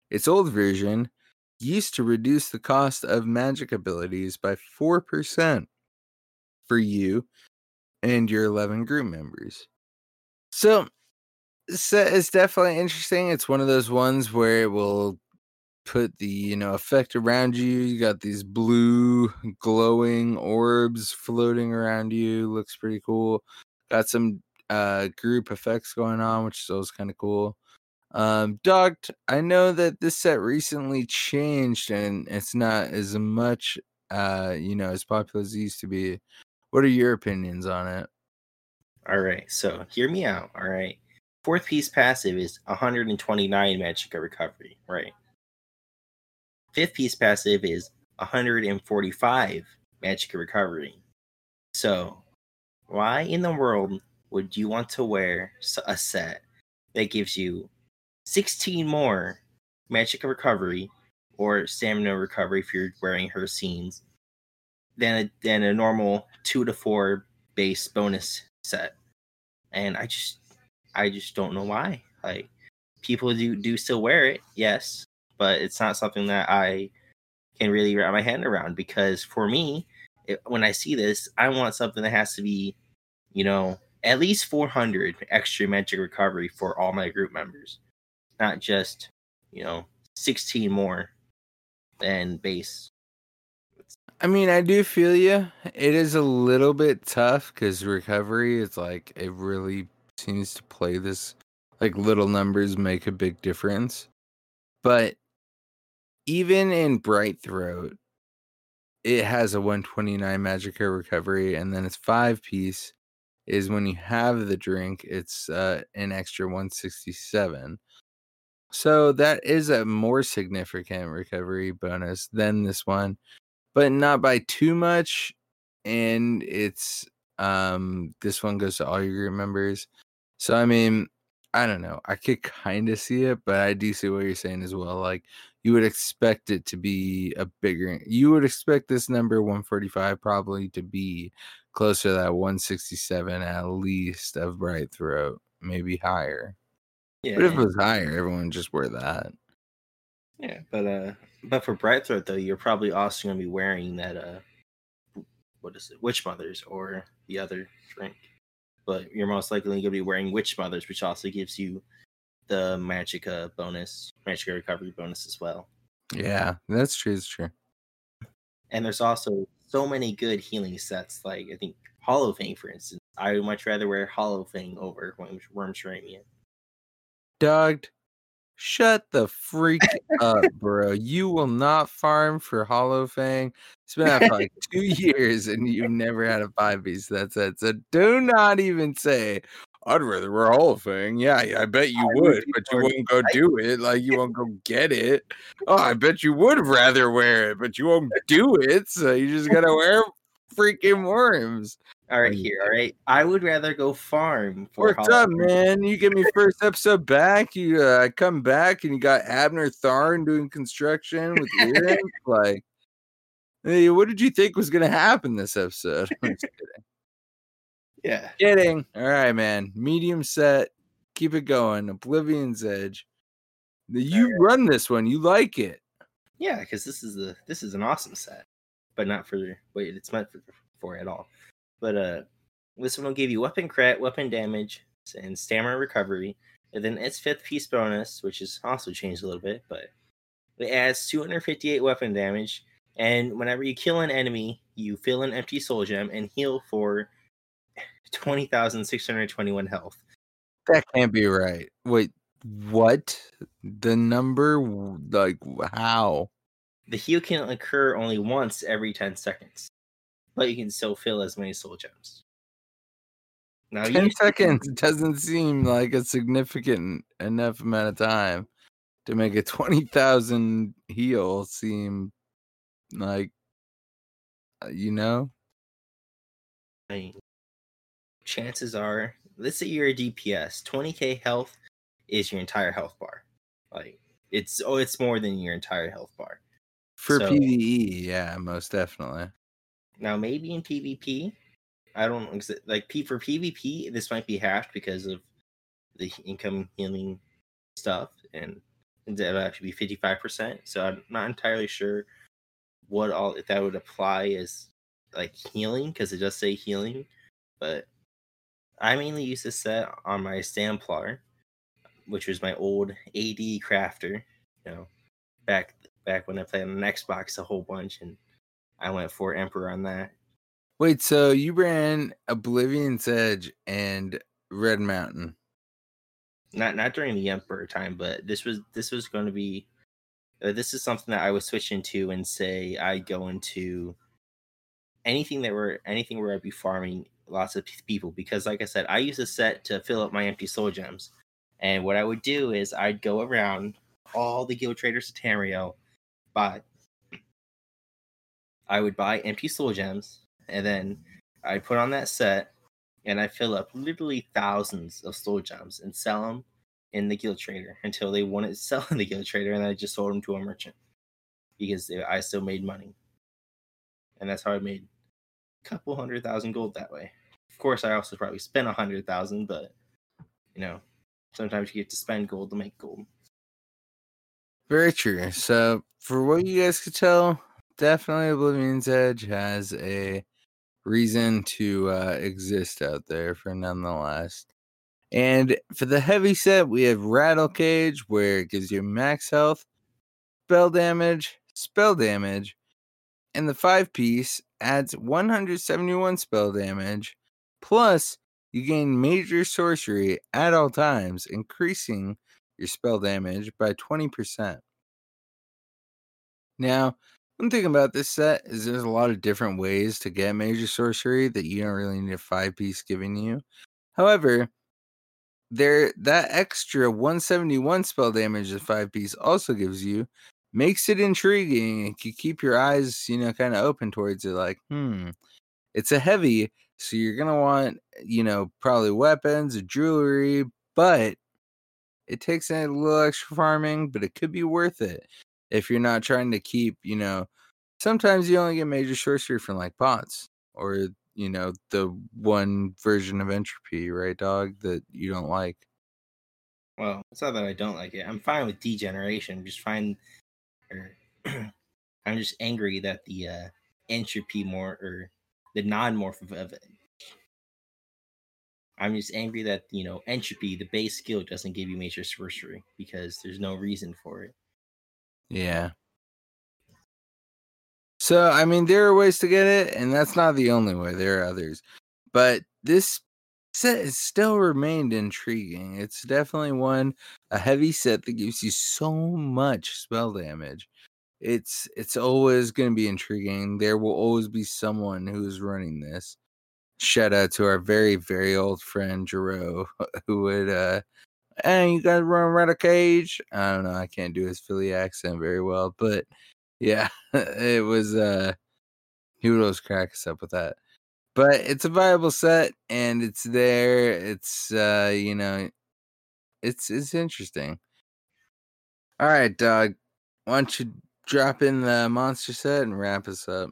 Its old version used to reduce the cost of magic abilities by 4% for you and your 11 group members. So, set is definitely interesting. It's one of those ones where it will put the you know effect around you you got these blue glowing orbs floating around you looks pretty cool got some uh group effects going on which is always kind of cool um dogged i know that this set recently changed and it's not as much uh you know as popular as it used to be what are your opinions on it All right, so hear me out. All right, fourth piece passive is 129 magicka recovery, right? Fifth piece passive is 145 magicka recovery. So, why in the world would you want to wear a set that gives you 16 more magicka recovery or stamina recovery if you're wearing Hircine's than a, than a normal two to four base bonus set? And I just I just don't know why. Like people do do still wear it, yes, but it's not something that I can really wrap my hand around because for me, it, when I see this, I want something that has to be, you know, at least 400 extra magic recovery for all my group members, not just, you know, 16 more than base. I mean, I do feel you. It is a little bit tough because recovery is like a really seems to play this like little numbers make a big difference. But even in Brightthroat, it has a 129 Magicka recovery, and then it's five piece is when you have the drink, it's uh, an extra 167. So that is a more significant recovery bonus than this one, but not by too much. And it's um this one goes to all your group members. So I mean, I don't know. I could kind of see it, but I do see what you're saying as well. Like you would expect it to be a bigger. You would expect this number 145 probably to be closer to that 167 at least of Brightthroat, maybe higher. Yeah, But if it was higher, everyone just wear that. yeah, but uh, but for Brightthroat though, you're probably also gonna be wearing that uh, what is it, Witch Mothers or the other drink, but you're most likely gonna be wearing Witch Mothers, which also gives you the Magicka bonus, Magicka recovery bonus as well. Yeah, that's true. It's true. And there's also so many good healing sets, like I think Hollowfang, for instance. I would much rather wear Hollowfang over Worm Worm's Raiment. Dogged. Shut the freak up, bro. You will not farm for Hollowfang. It's been out for like two years and you've never had a five piece. That's it. So do not even say, I'd rather wear Hollowfang. Yeah, yeah, I bet you I would would, but you won't go do it. Like you won't go get it. Oh, I bet you would rather wear it, but you won't do it. So you just gotta wear freaking worms. All right, here, all right. I would rather go farm for Worked Hollow up, man. You get me first episode back. You uh, come back and you got Abner Tharn doing construction with earrings. like, hey, what did you think was gonna happen this episode? I'm just kidding. Yeah. kidding. All right, man. Medium set. Keep it going. Oblivion's Edge. You run this one. You like it. Yeah, because this is a this is an awesome set, but not for what it's meant for, for at all. But uh, this one will give you weapon crit, weapon damage, and stamina recovery, and then its fifth piece bonus, which is also changed a little bit, but it adds 258 weapon damage. And whenever you kill an enemy, you fill an empty soul gem and heal for 20,621 health. That can't be right. Wait, what? The number? Like, how? The heal can occur only once every 10 seconds, but you can still fill as many soul gems. Now, 10 usually- seconds doesn't seem like a significant enough amount of time to make a 20,000 heal seem like, uh, you know? I mean, chances are, let's say you're a DPS, 20k health is your entire health bar. Like it's oh, it's more than your entire health bar. For So- PvE, yeah, most definitely. Now maybe in PvP, I don't like P for PvP, this might be halved because of the income healing stuff, and it'll actually be 55%. So I'm not entirely sure what all if that would apply as like healing because it does say healing, but I mainly use this set on my Stamplar, which was my old AD crafter. You know, back back when I played on Xbox a whole bunch, and I went for Emperor on that. Wait, so you ran Oblivion's Edge and Red Mountain. Not not during the Emperor time, but this was this was going to be. Uh, this is something that I would switch into and say I go into anything that were anything where I'd be farming lots of people because, like I said, I use a set to fill up my empty soul gems, and what I would do is I'd go around all the guild traders of Tamriel, buy. I would buy empty soul gems, and then I put on that set, and I fill up literally thousands of soul gems and sell them in the guild trader until they wanted to sell in the guild trader, and I just sold them to a merchant because I still made money, and that's how I made a couple hundred thousand gold that way. Of course, I also probably spent a hundred thousand, but you know, sometimes you get to spend gold to make gold. Very true. So, for what you guys could tell, definitely Oblivion's Edge has a reason to uh, exist out there for nonetheless. And for the heavy set, we have Rattlecage, where it gives you max health, spell damage, spell damage, And the five piece adds 171 spell damage, plus you gain major sorcery at all times, increasing your spell damage by 20%. Now, one thing about this set is there's a lot of different ways to get major sorcery that you don't really need a five piece giving you. However, there that extra 171 spell damage the five piece also gives you makes it intriguing and you keep your eyes, you know, kind of open towards it, like, hmm, it's a heavy, so you're gonna want, you know, probably weapons or jewelry, but it takes a little extra farming, but it could be worth it if you're not trying to keep, you know, sometimes you only get major sorcery from like bots or you know the one version of entropy, right, dog, that you don't like. Well, it's not that I don't like it. I'm fine with degeneration. Just fine, or I'm just angry that the uh, entropy more or the non-morph of it. I'm just angry that you know entropy, the base skill, doesn't give you major sorcery because there's no reason for it. Yeah. So, I mean, there are ways to get it, and that's not the only way. There are others. But this set has still remained intriguing. It's definitely one, a heavy set that gives you so much spell damage. It's it's always going to be intriguing. There will always be someone who is running this. Shout out to our very very old friend Jero, who would uh hey, you guys run around a cage. I don't know. I can't do his Philly accent very well, but yeah, it was. uh He would always crack us up with that. But it's a viable set, and it's there. It's uh, you know, it's it's interesting. All right, dog. Why don't you drop in the monster set and wrap us up?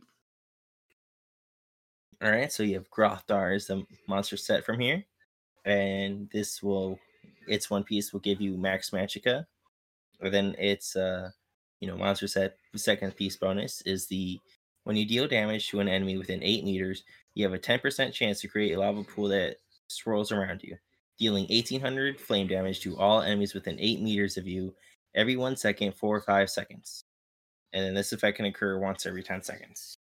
All right, so you have Grothdarr is the monster set from here, and this will its one piece will give you max magicka, or then its uh you know monster set second piece bonus is the when you deal damage to an enemy within eight meters, you have a 10% chance to create a lava pool that swirls around you, dealing 1800 flame damage to all enemies within eight meters of you every one second four or five seconds. And then this effect can occur once every 10 seconds.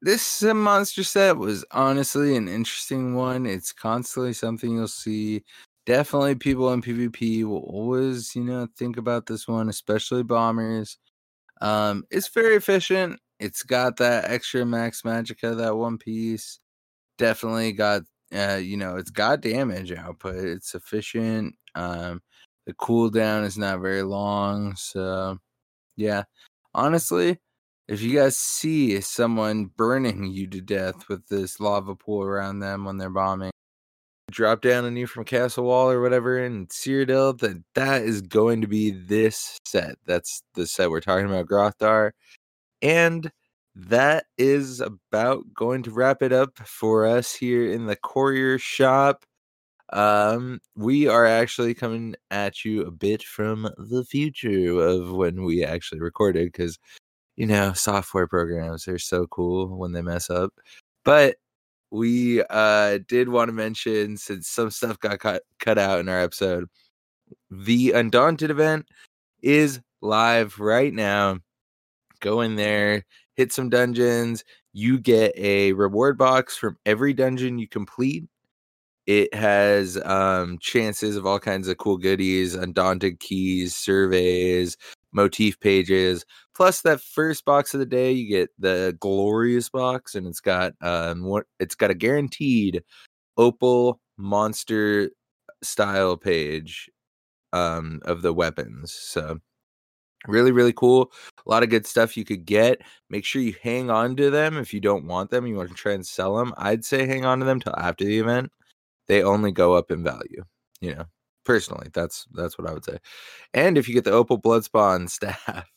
This uh, monster set was honestly an interesting one. It's constantly something you'll see. Definitely, people in PvP will always, you know, think about this one, especially bombers. Um, it's very efficient. It's got that extra max magicka, that one piece. Definitely got, uh, you know, it's got damage output. It's efficient. Um, the cooldown is not very long, so yeah. Honestly, if you guys see someone burning you to death with this lava pool around them when they're bombing, drop down on you from Castle Wall or whatever in Cyrodiil, that that is going to be this set. That's the set we're talking about, Grothdarr. And that is about going to wrap it up for us here in the courier shop. Um, we are actually coming at you a bit from the future of when we actually recorded because you know, software programs are so cool when they mess up. But we uh did want to mention since some stuff got cut cut out in our episode, the Undaunted event is live right now. Go in there, hit some dungeons. You get a reward box from every dungeon you complete. It has um chances of all kinds of cool goodies, undaunted keys, surveys, motif pages. Plus that first box of the day, you get the glorious box, and it's got um what it's got a guaranteed opal monster style page um of the weapons. So really really cool a lot of good stuff you could get make sure you hang on to them if you don't want them you want to try and sell them i'd say hang on to them till after the event they only go up in value you know personally that's that's what i would say. And if you get the opal bloodspawn staff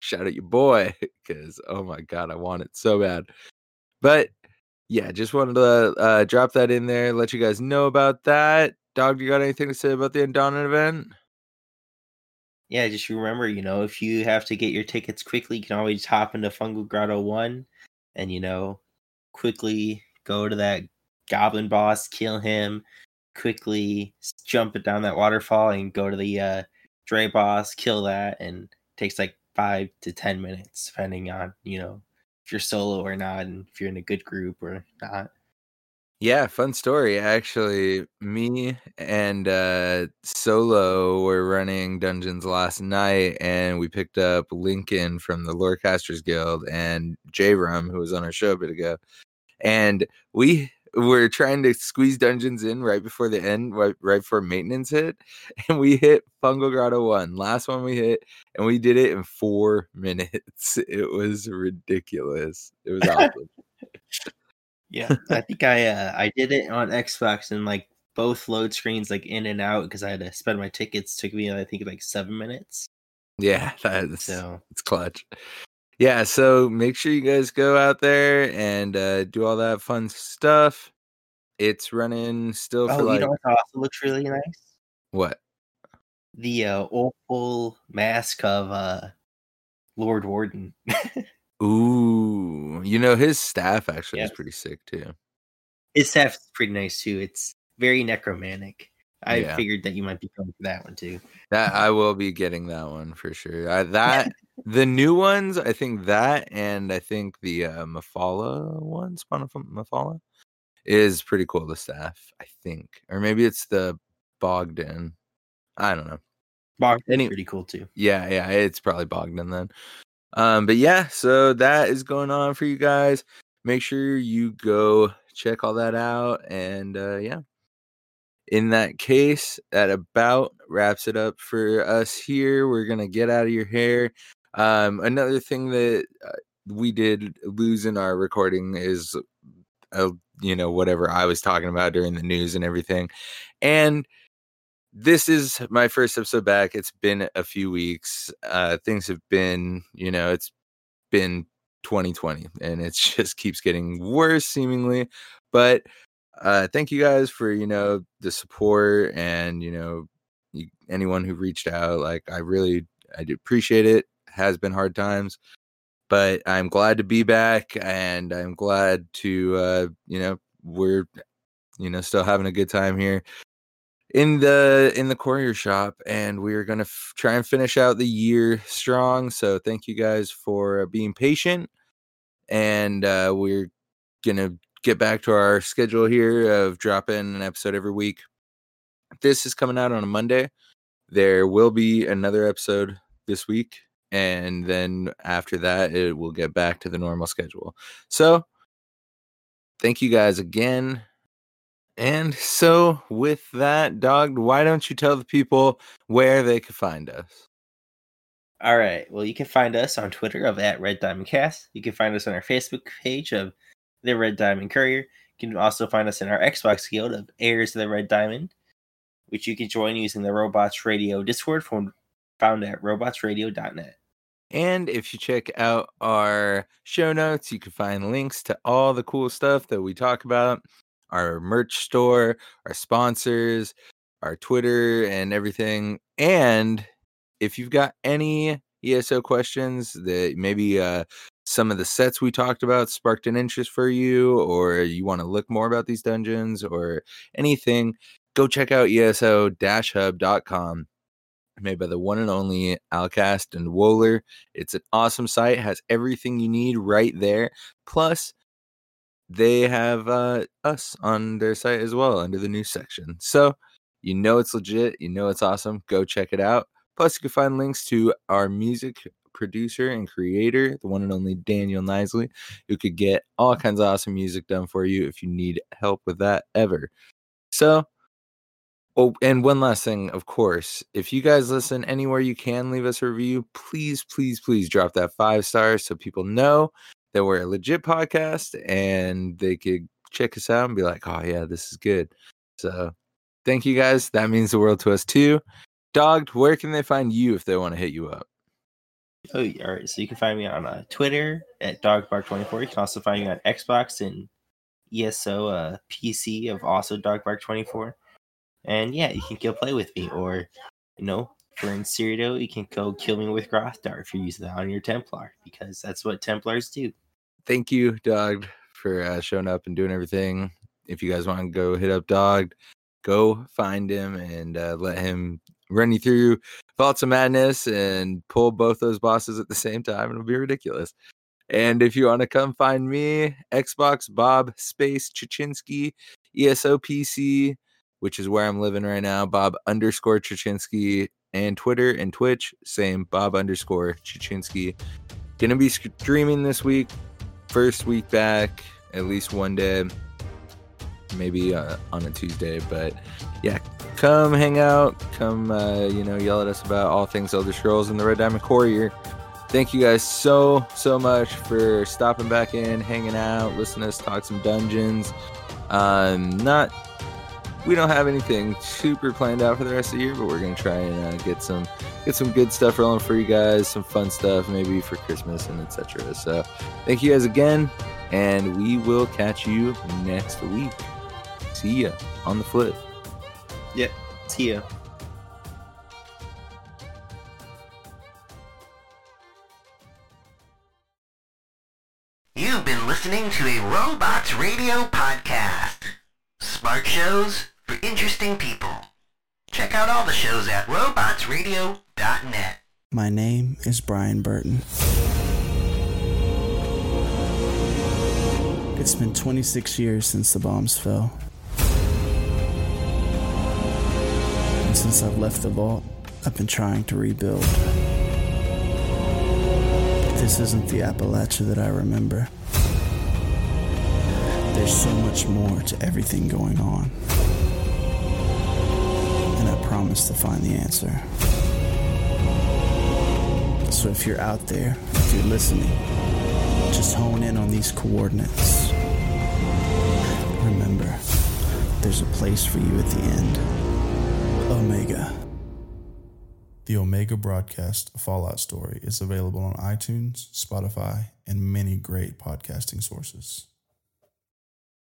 shout out your boy because oh my god i want it so bad. But yeah just wanted to uh, drop that in there let you guys know about that. Dog you got anything to say about the undaunted event? Yeah, just remember, you know, if you have to get your tickets quickly, you can always hop into Fungal Grotto 1 and, you know, quickly go to that goblin boss, kill him, quickly jump it down that waterfall and go to the uh, Dre boss, kill that, and takes like five to 10 minutes, depending on, you know, if you're solo or not, and if you're in a good group or not. Yeah, fun story. Actually, me and uh Solo were running dungeons last night and we picked up Lincoln from the Lorecasters Guild and J Rum, who was on our show a bit ago. And we were trying to squeeze dungeons in right before the end, right, right before maintenance hit. And we hit Fungal Grotto 1, last one we hit, and we did it in four minutes. It was ridiculous. It was awesome. Yeah, I think I uh, I did it on Xbox and like both load screens like in and out because I had to spend my tickets. Took me I think like seven minutes. Yeah, that's So it's clutch. Yeah, so make sure you guys go out there and uh, do all that fun stuff. It's running still oh, for you like know what also looks really nice? what? The uh, opal mask of uh, Lord Warden. Ooh, you know his staff actually is pretty sick too. His staff's pretty nice too. It's very necromantic. I Yeah. figured that you might be going for that one too. That I will be getting that one for sure. I, that the new ones, I think that, and I think the uh, Mephala one, Spawn of Mephala, is pretty cool. The staff, I think, or maybe it's the Bogdan. I don't know. Bog Any- pretty cool too. Yeah, yeah, it's probably Bogdan then. Um, but yeah, so that is going on for you guys. Make sure you go check all that out, and uh, yeah. In that case, that about wraps it up for us here. We're gonna get out of your hair. Um, another thing that uh, we did lose in our recording is, uh, you know, whatever I was talking about during the news and everything, and this is my first episode back. It's been a few weeks. Uh things have been, you know, it's been 2020 and it just keeps getting worse seemingly. But uh thank you guys for, you know, the support and, you know, you, anyone who reached out. Like I really I do appreciate it. Has been hard times, but I'm glad to be back and I'm glad to uh, you know, we're you know, still having a good time here in the in the courier shop and we're gonna f- try and finish out the year strong so thank you guys for uh, being patient and uh we're gonna get back to our schedule here of dropping an episode every week. This is coming out on a monday. There will be another episode this week and then after that it will get back to the normal schedule so thank you guys again and so, with that, dog, why don't you tell the people where they can find us? All right. Well, you can find us on Twitter of at Red Diamond Cast. You can find us on our Facebook page of the Red Diamond Courier. You can also find us in our Xbox Guild of Heirs of the Red Diamond, which you can join using the Robots Radio Discord from, found at robotsradio.net. And if you check out our show notes, you can find links to all the cool stuff that we talk about our merch store, our sponsors, our Twitter, and everything. And if you've got any ESO questions that maybe uh, some of the sets we talked about sparked an interest for you, or you want to look more about these dungeons or anything, go check out ESO hub.com. Made by the one and only Alcast and Woeler. It's an awesome site, has everything you need right there. Plus, they have uh, us on their site as well under the news section. So you know it's legit, you know it's awesome. Go check it out. Plus, you can find links to our music producer and creator, the one and only Daniel Knisley, who could get all kinds of awesome music done for you if you need help with that ever. So, oh, and one last thing, of course, if you guys listen anywhere you can, leave us a review. Please, please, please drop that five stars so people know that we're a legit podcast and they could check us out and be like, oh, yeah, this is good. So thank you guys. That means the world to us too. Dogged, where can they find you if they want to hit you up? Oh, all right. So you can find me on uh, Twitter at dogbark24. You can also find me on Xbox and ESO uh, PC of also dogbark24. And yeah, you can go play with me, or you know, for in Cyrodiil, you can go kill me with Grothdarr if you're using that on your Templar, because that's what Templars do. Thank you, Dogged, for uh, showing up and doing everything. If you guys want to go hit up Dogged, go find him and uh, let him run you through Vaults of Madness and pull both those bosses at the same time. It'll be ridiculous. And if you want to come find me, Xbox Bob Space Chichinske, ESOPC, which is where I'm living right now, Bob underscore Chichinske, and Twitter and Twitch, same Bob underscore Chichinske. Gonna be streaming this week, first week back, at least one day, maybe uh, on a Tuesday. But yeah, come hang out, come uh, you know yell at us about all things Elder Scrolls and the Red Diamond Courier. Thank you guys so so much for stopping back in, hanging out, listening to us talk some dungeons. Um, not we don't have anything super planned out for the rest of the year, but we're gonna try and uh, get some get some good stuff rolling for you guys, some fun stuff maybe for Christmas and etc. So, thank you guys again, and we will catch you next week. See ya on the flip. Yeah. See ya. You've been listening to a Robots Radio podcast. Smart shows for interesting people. Check out all the shows at robotsradio.net. My name is Brian Burton. It's been 26 years since the bombs fell. And since I've left the vault, I've been trying to rebuild. But this isn't the Appalachia that I remember. There's so much more to everything going on. Promise to find the answer. So if you're out there, if you're listening, just hone in on these coordinates. Remember, there's a place for you at the end. Omega. The Omega Broadcast Fallout Story is available on iTunes, Spotify, and many great podcasting sources.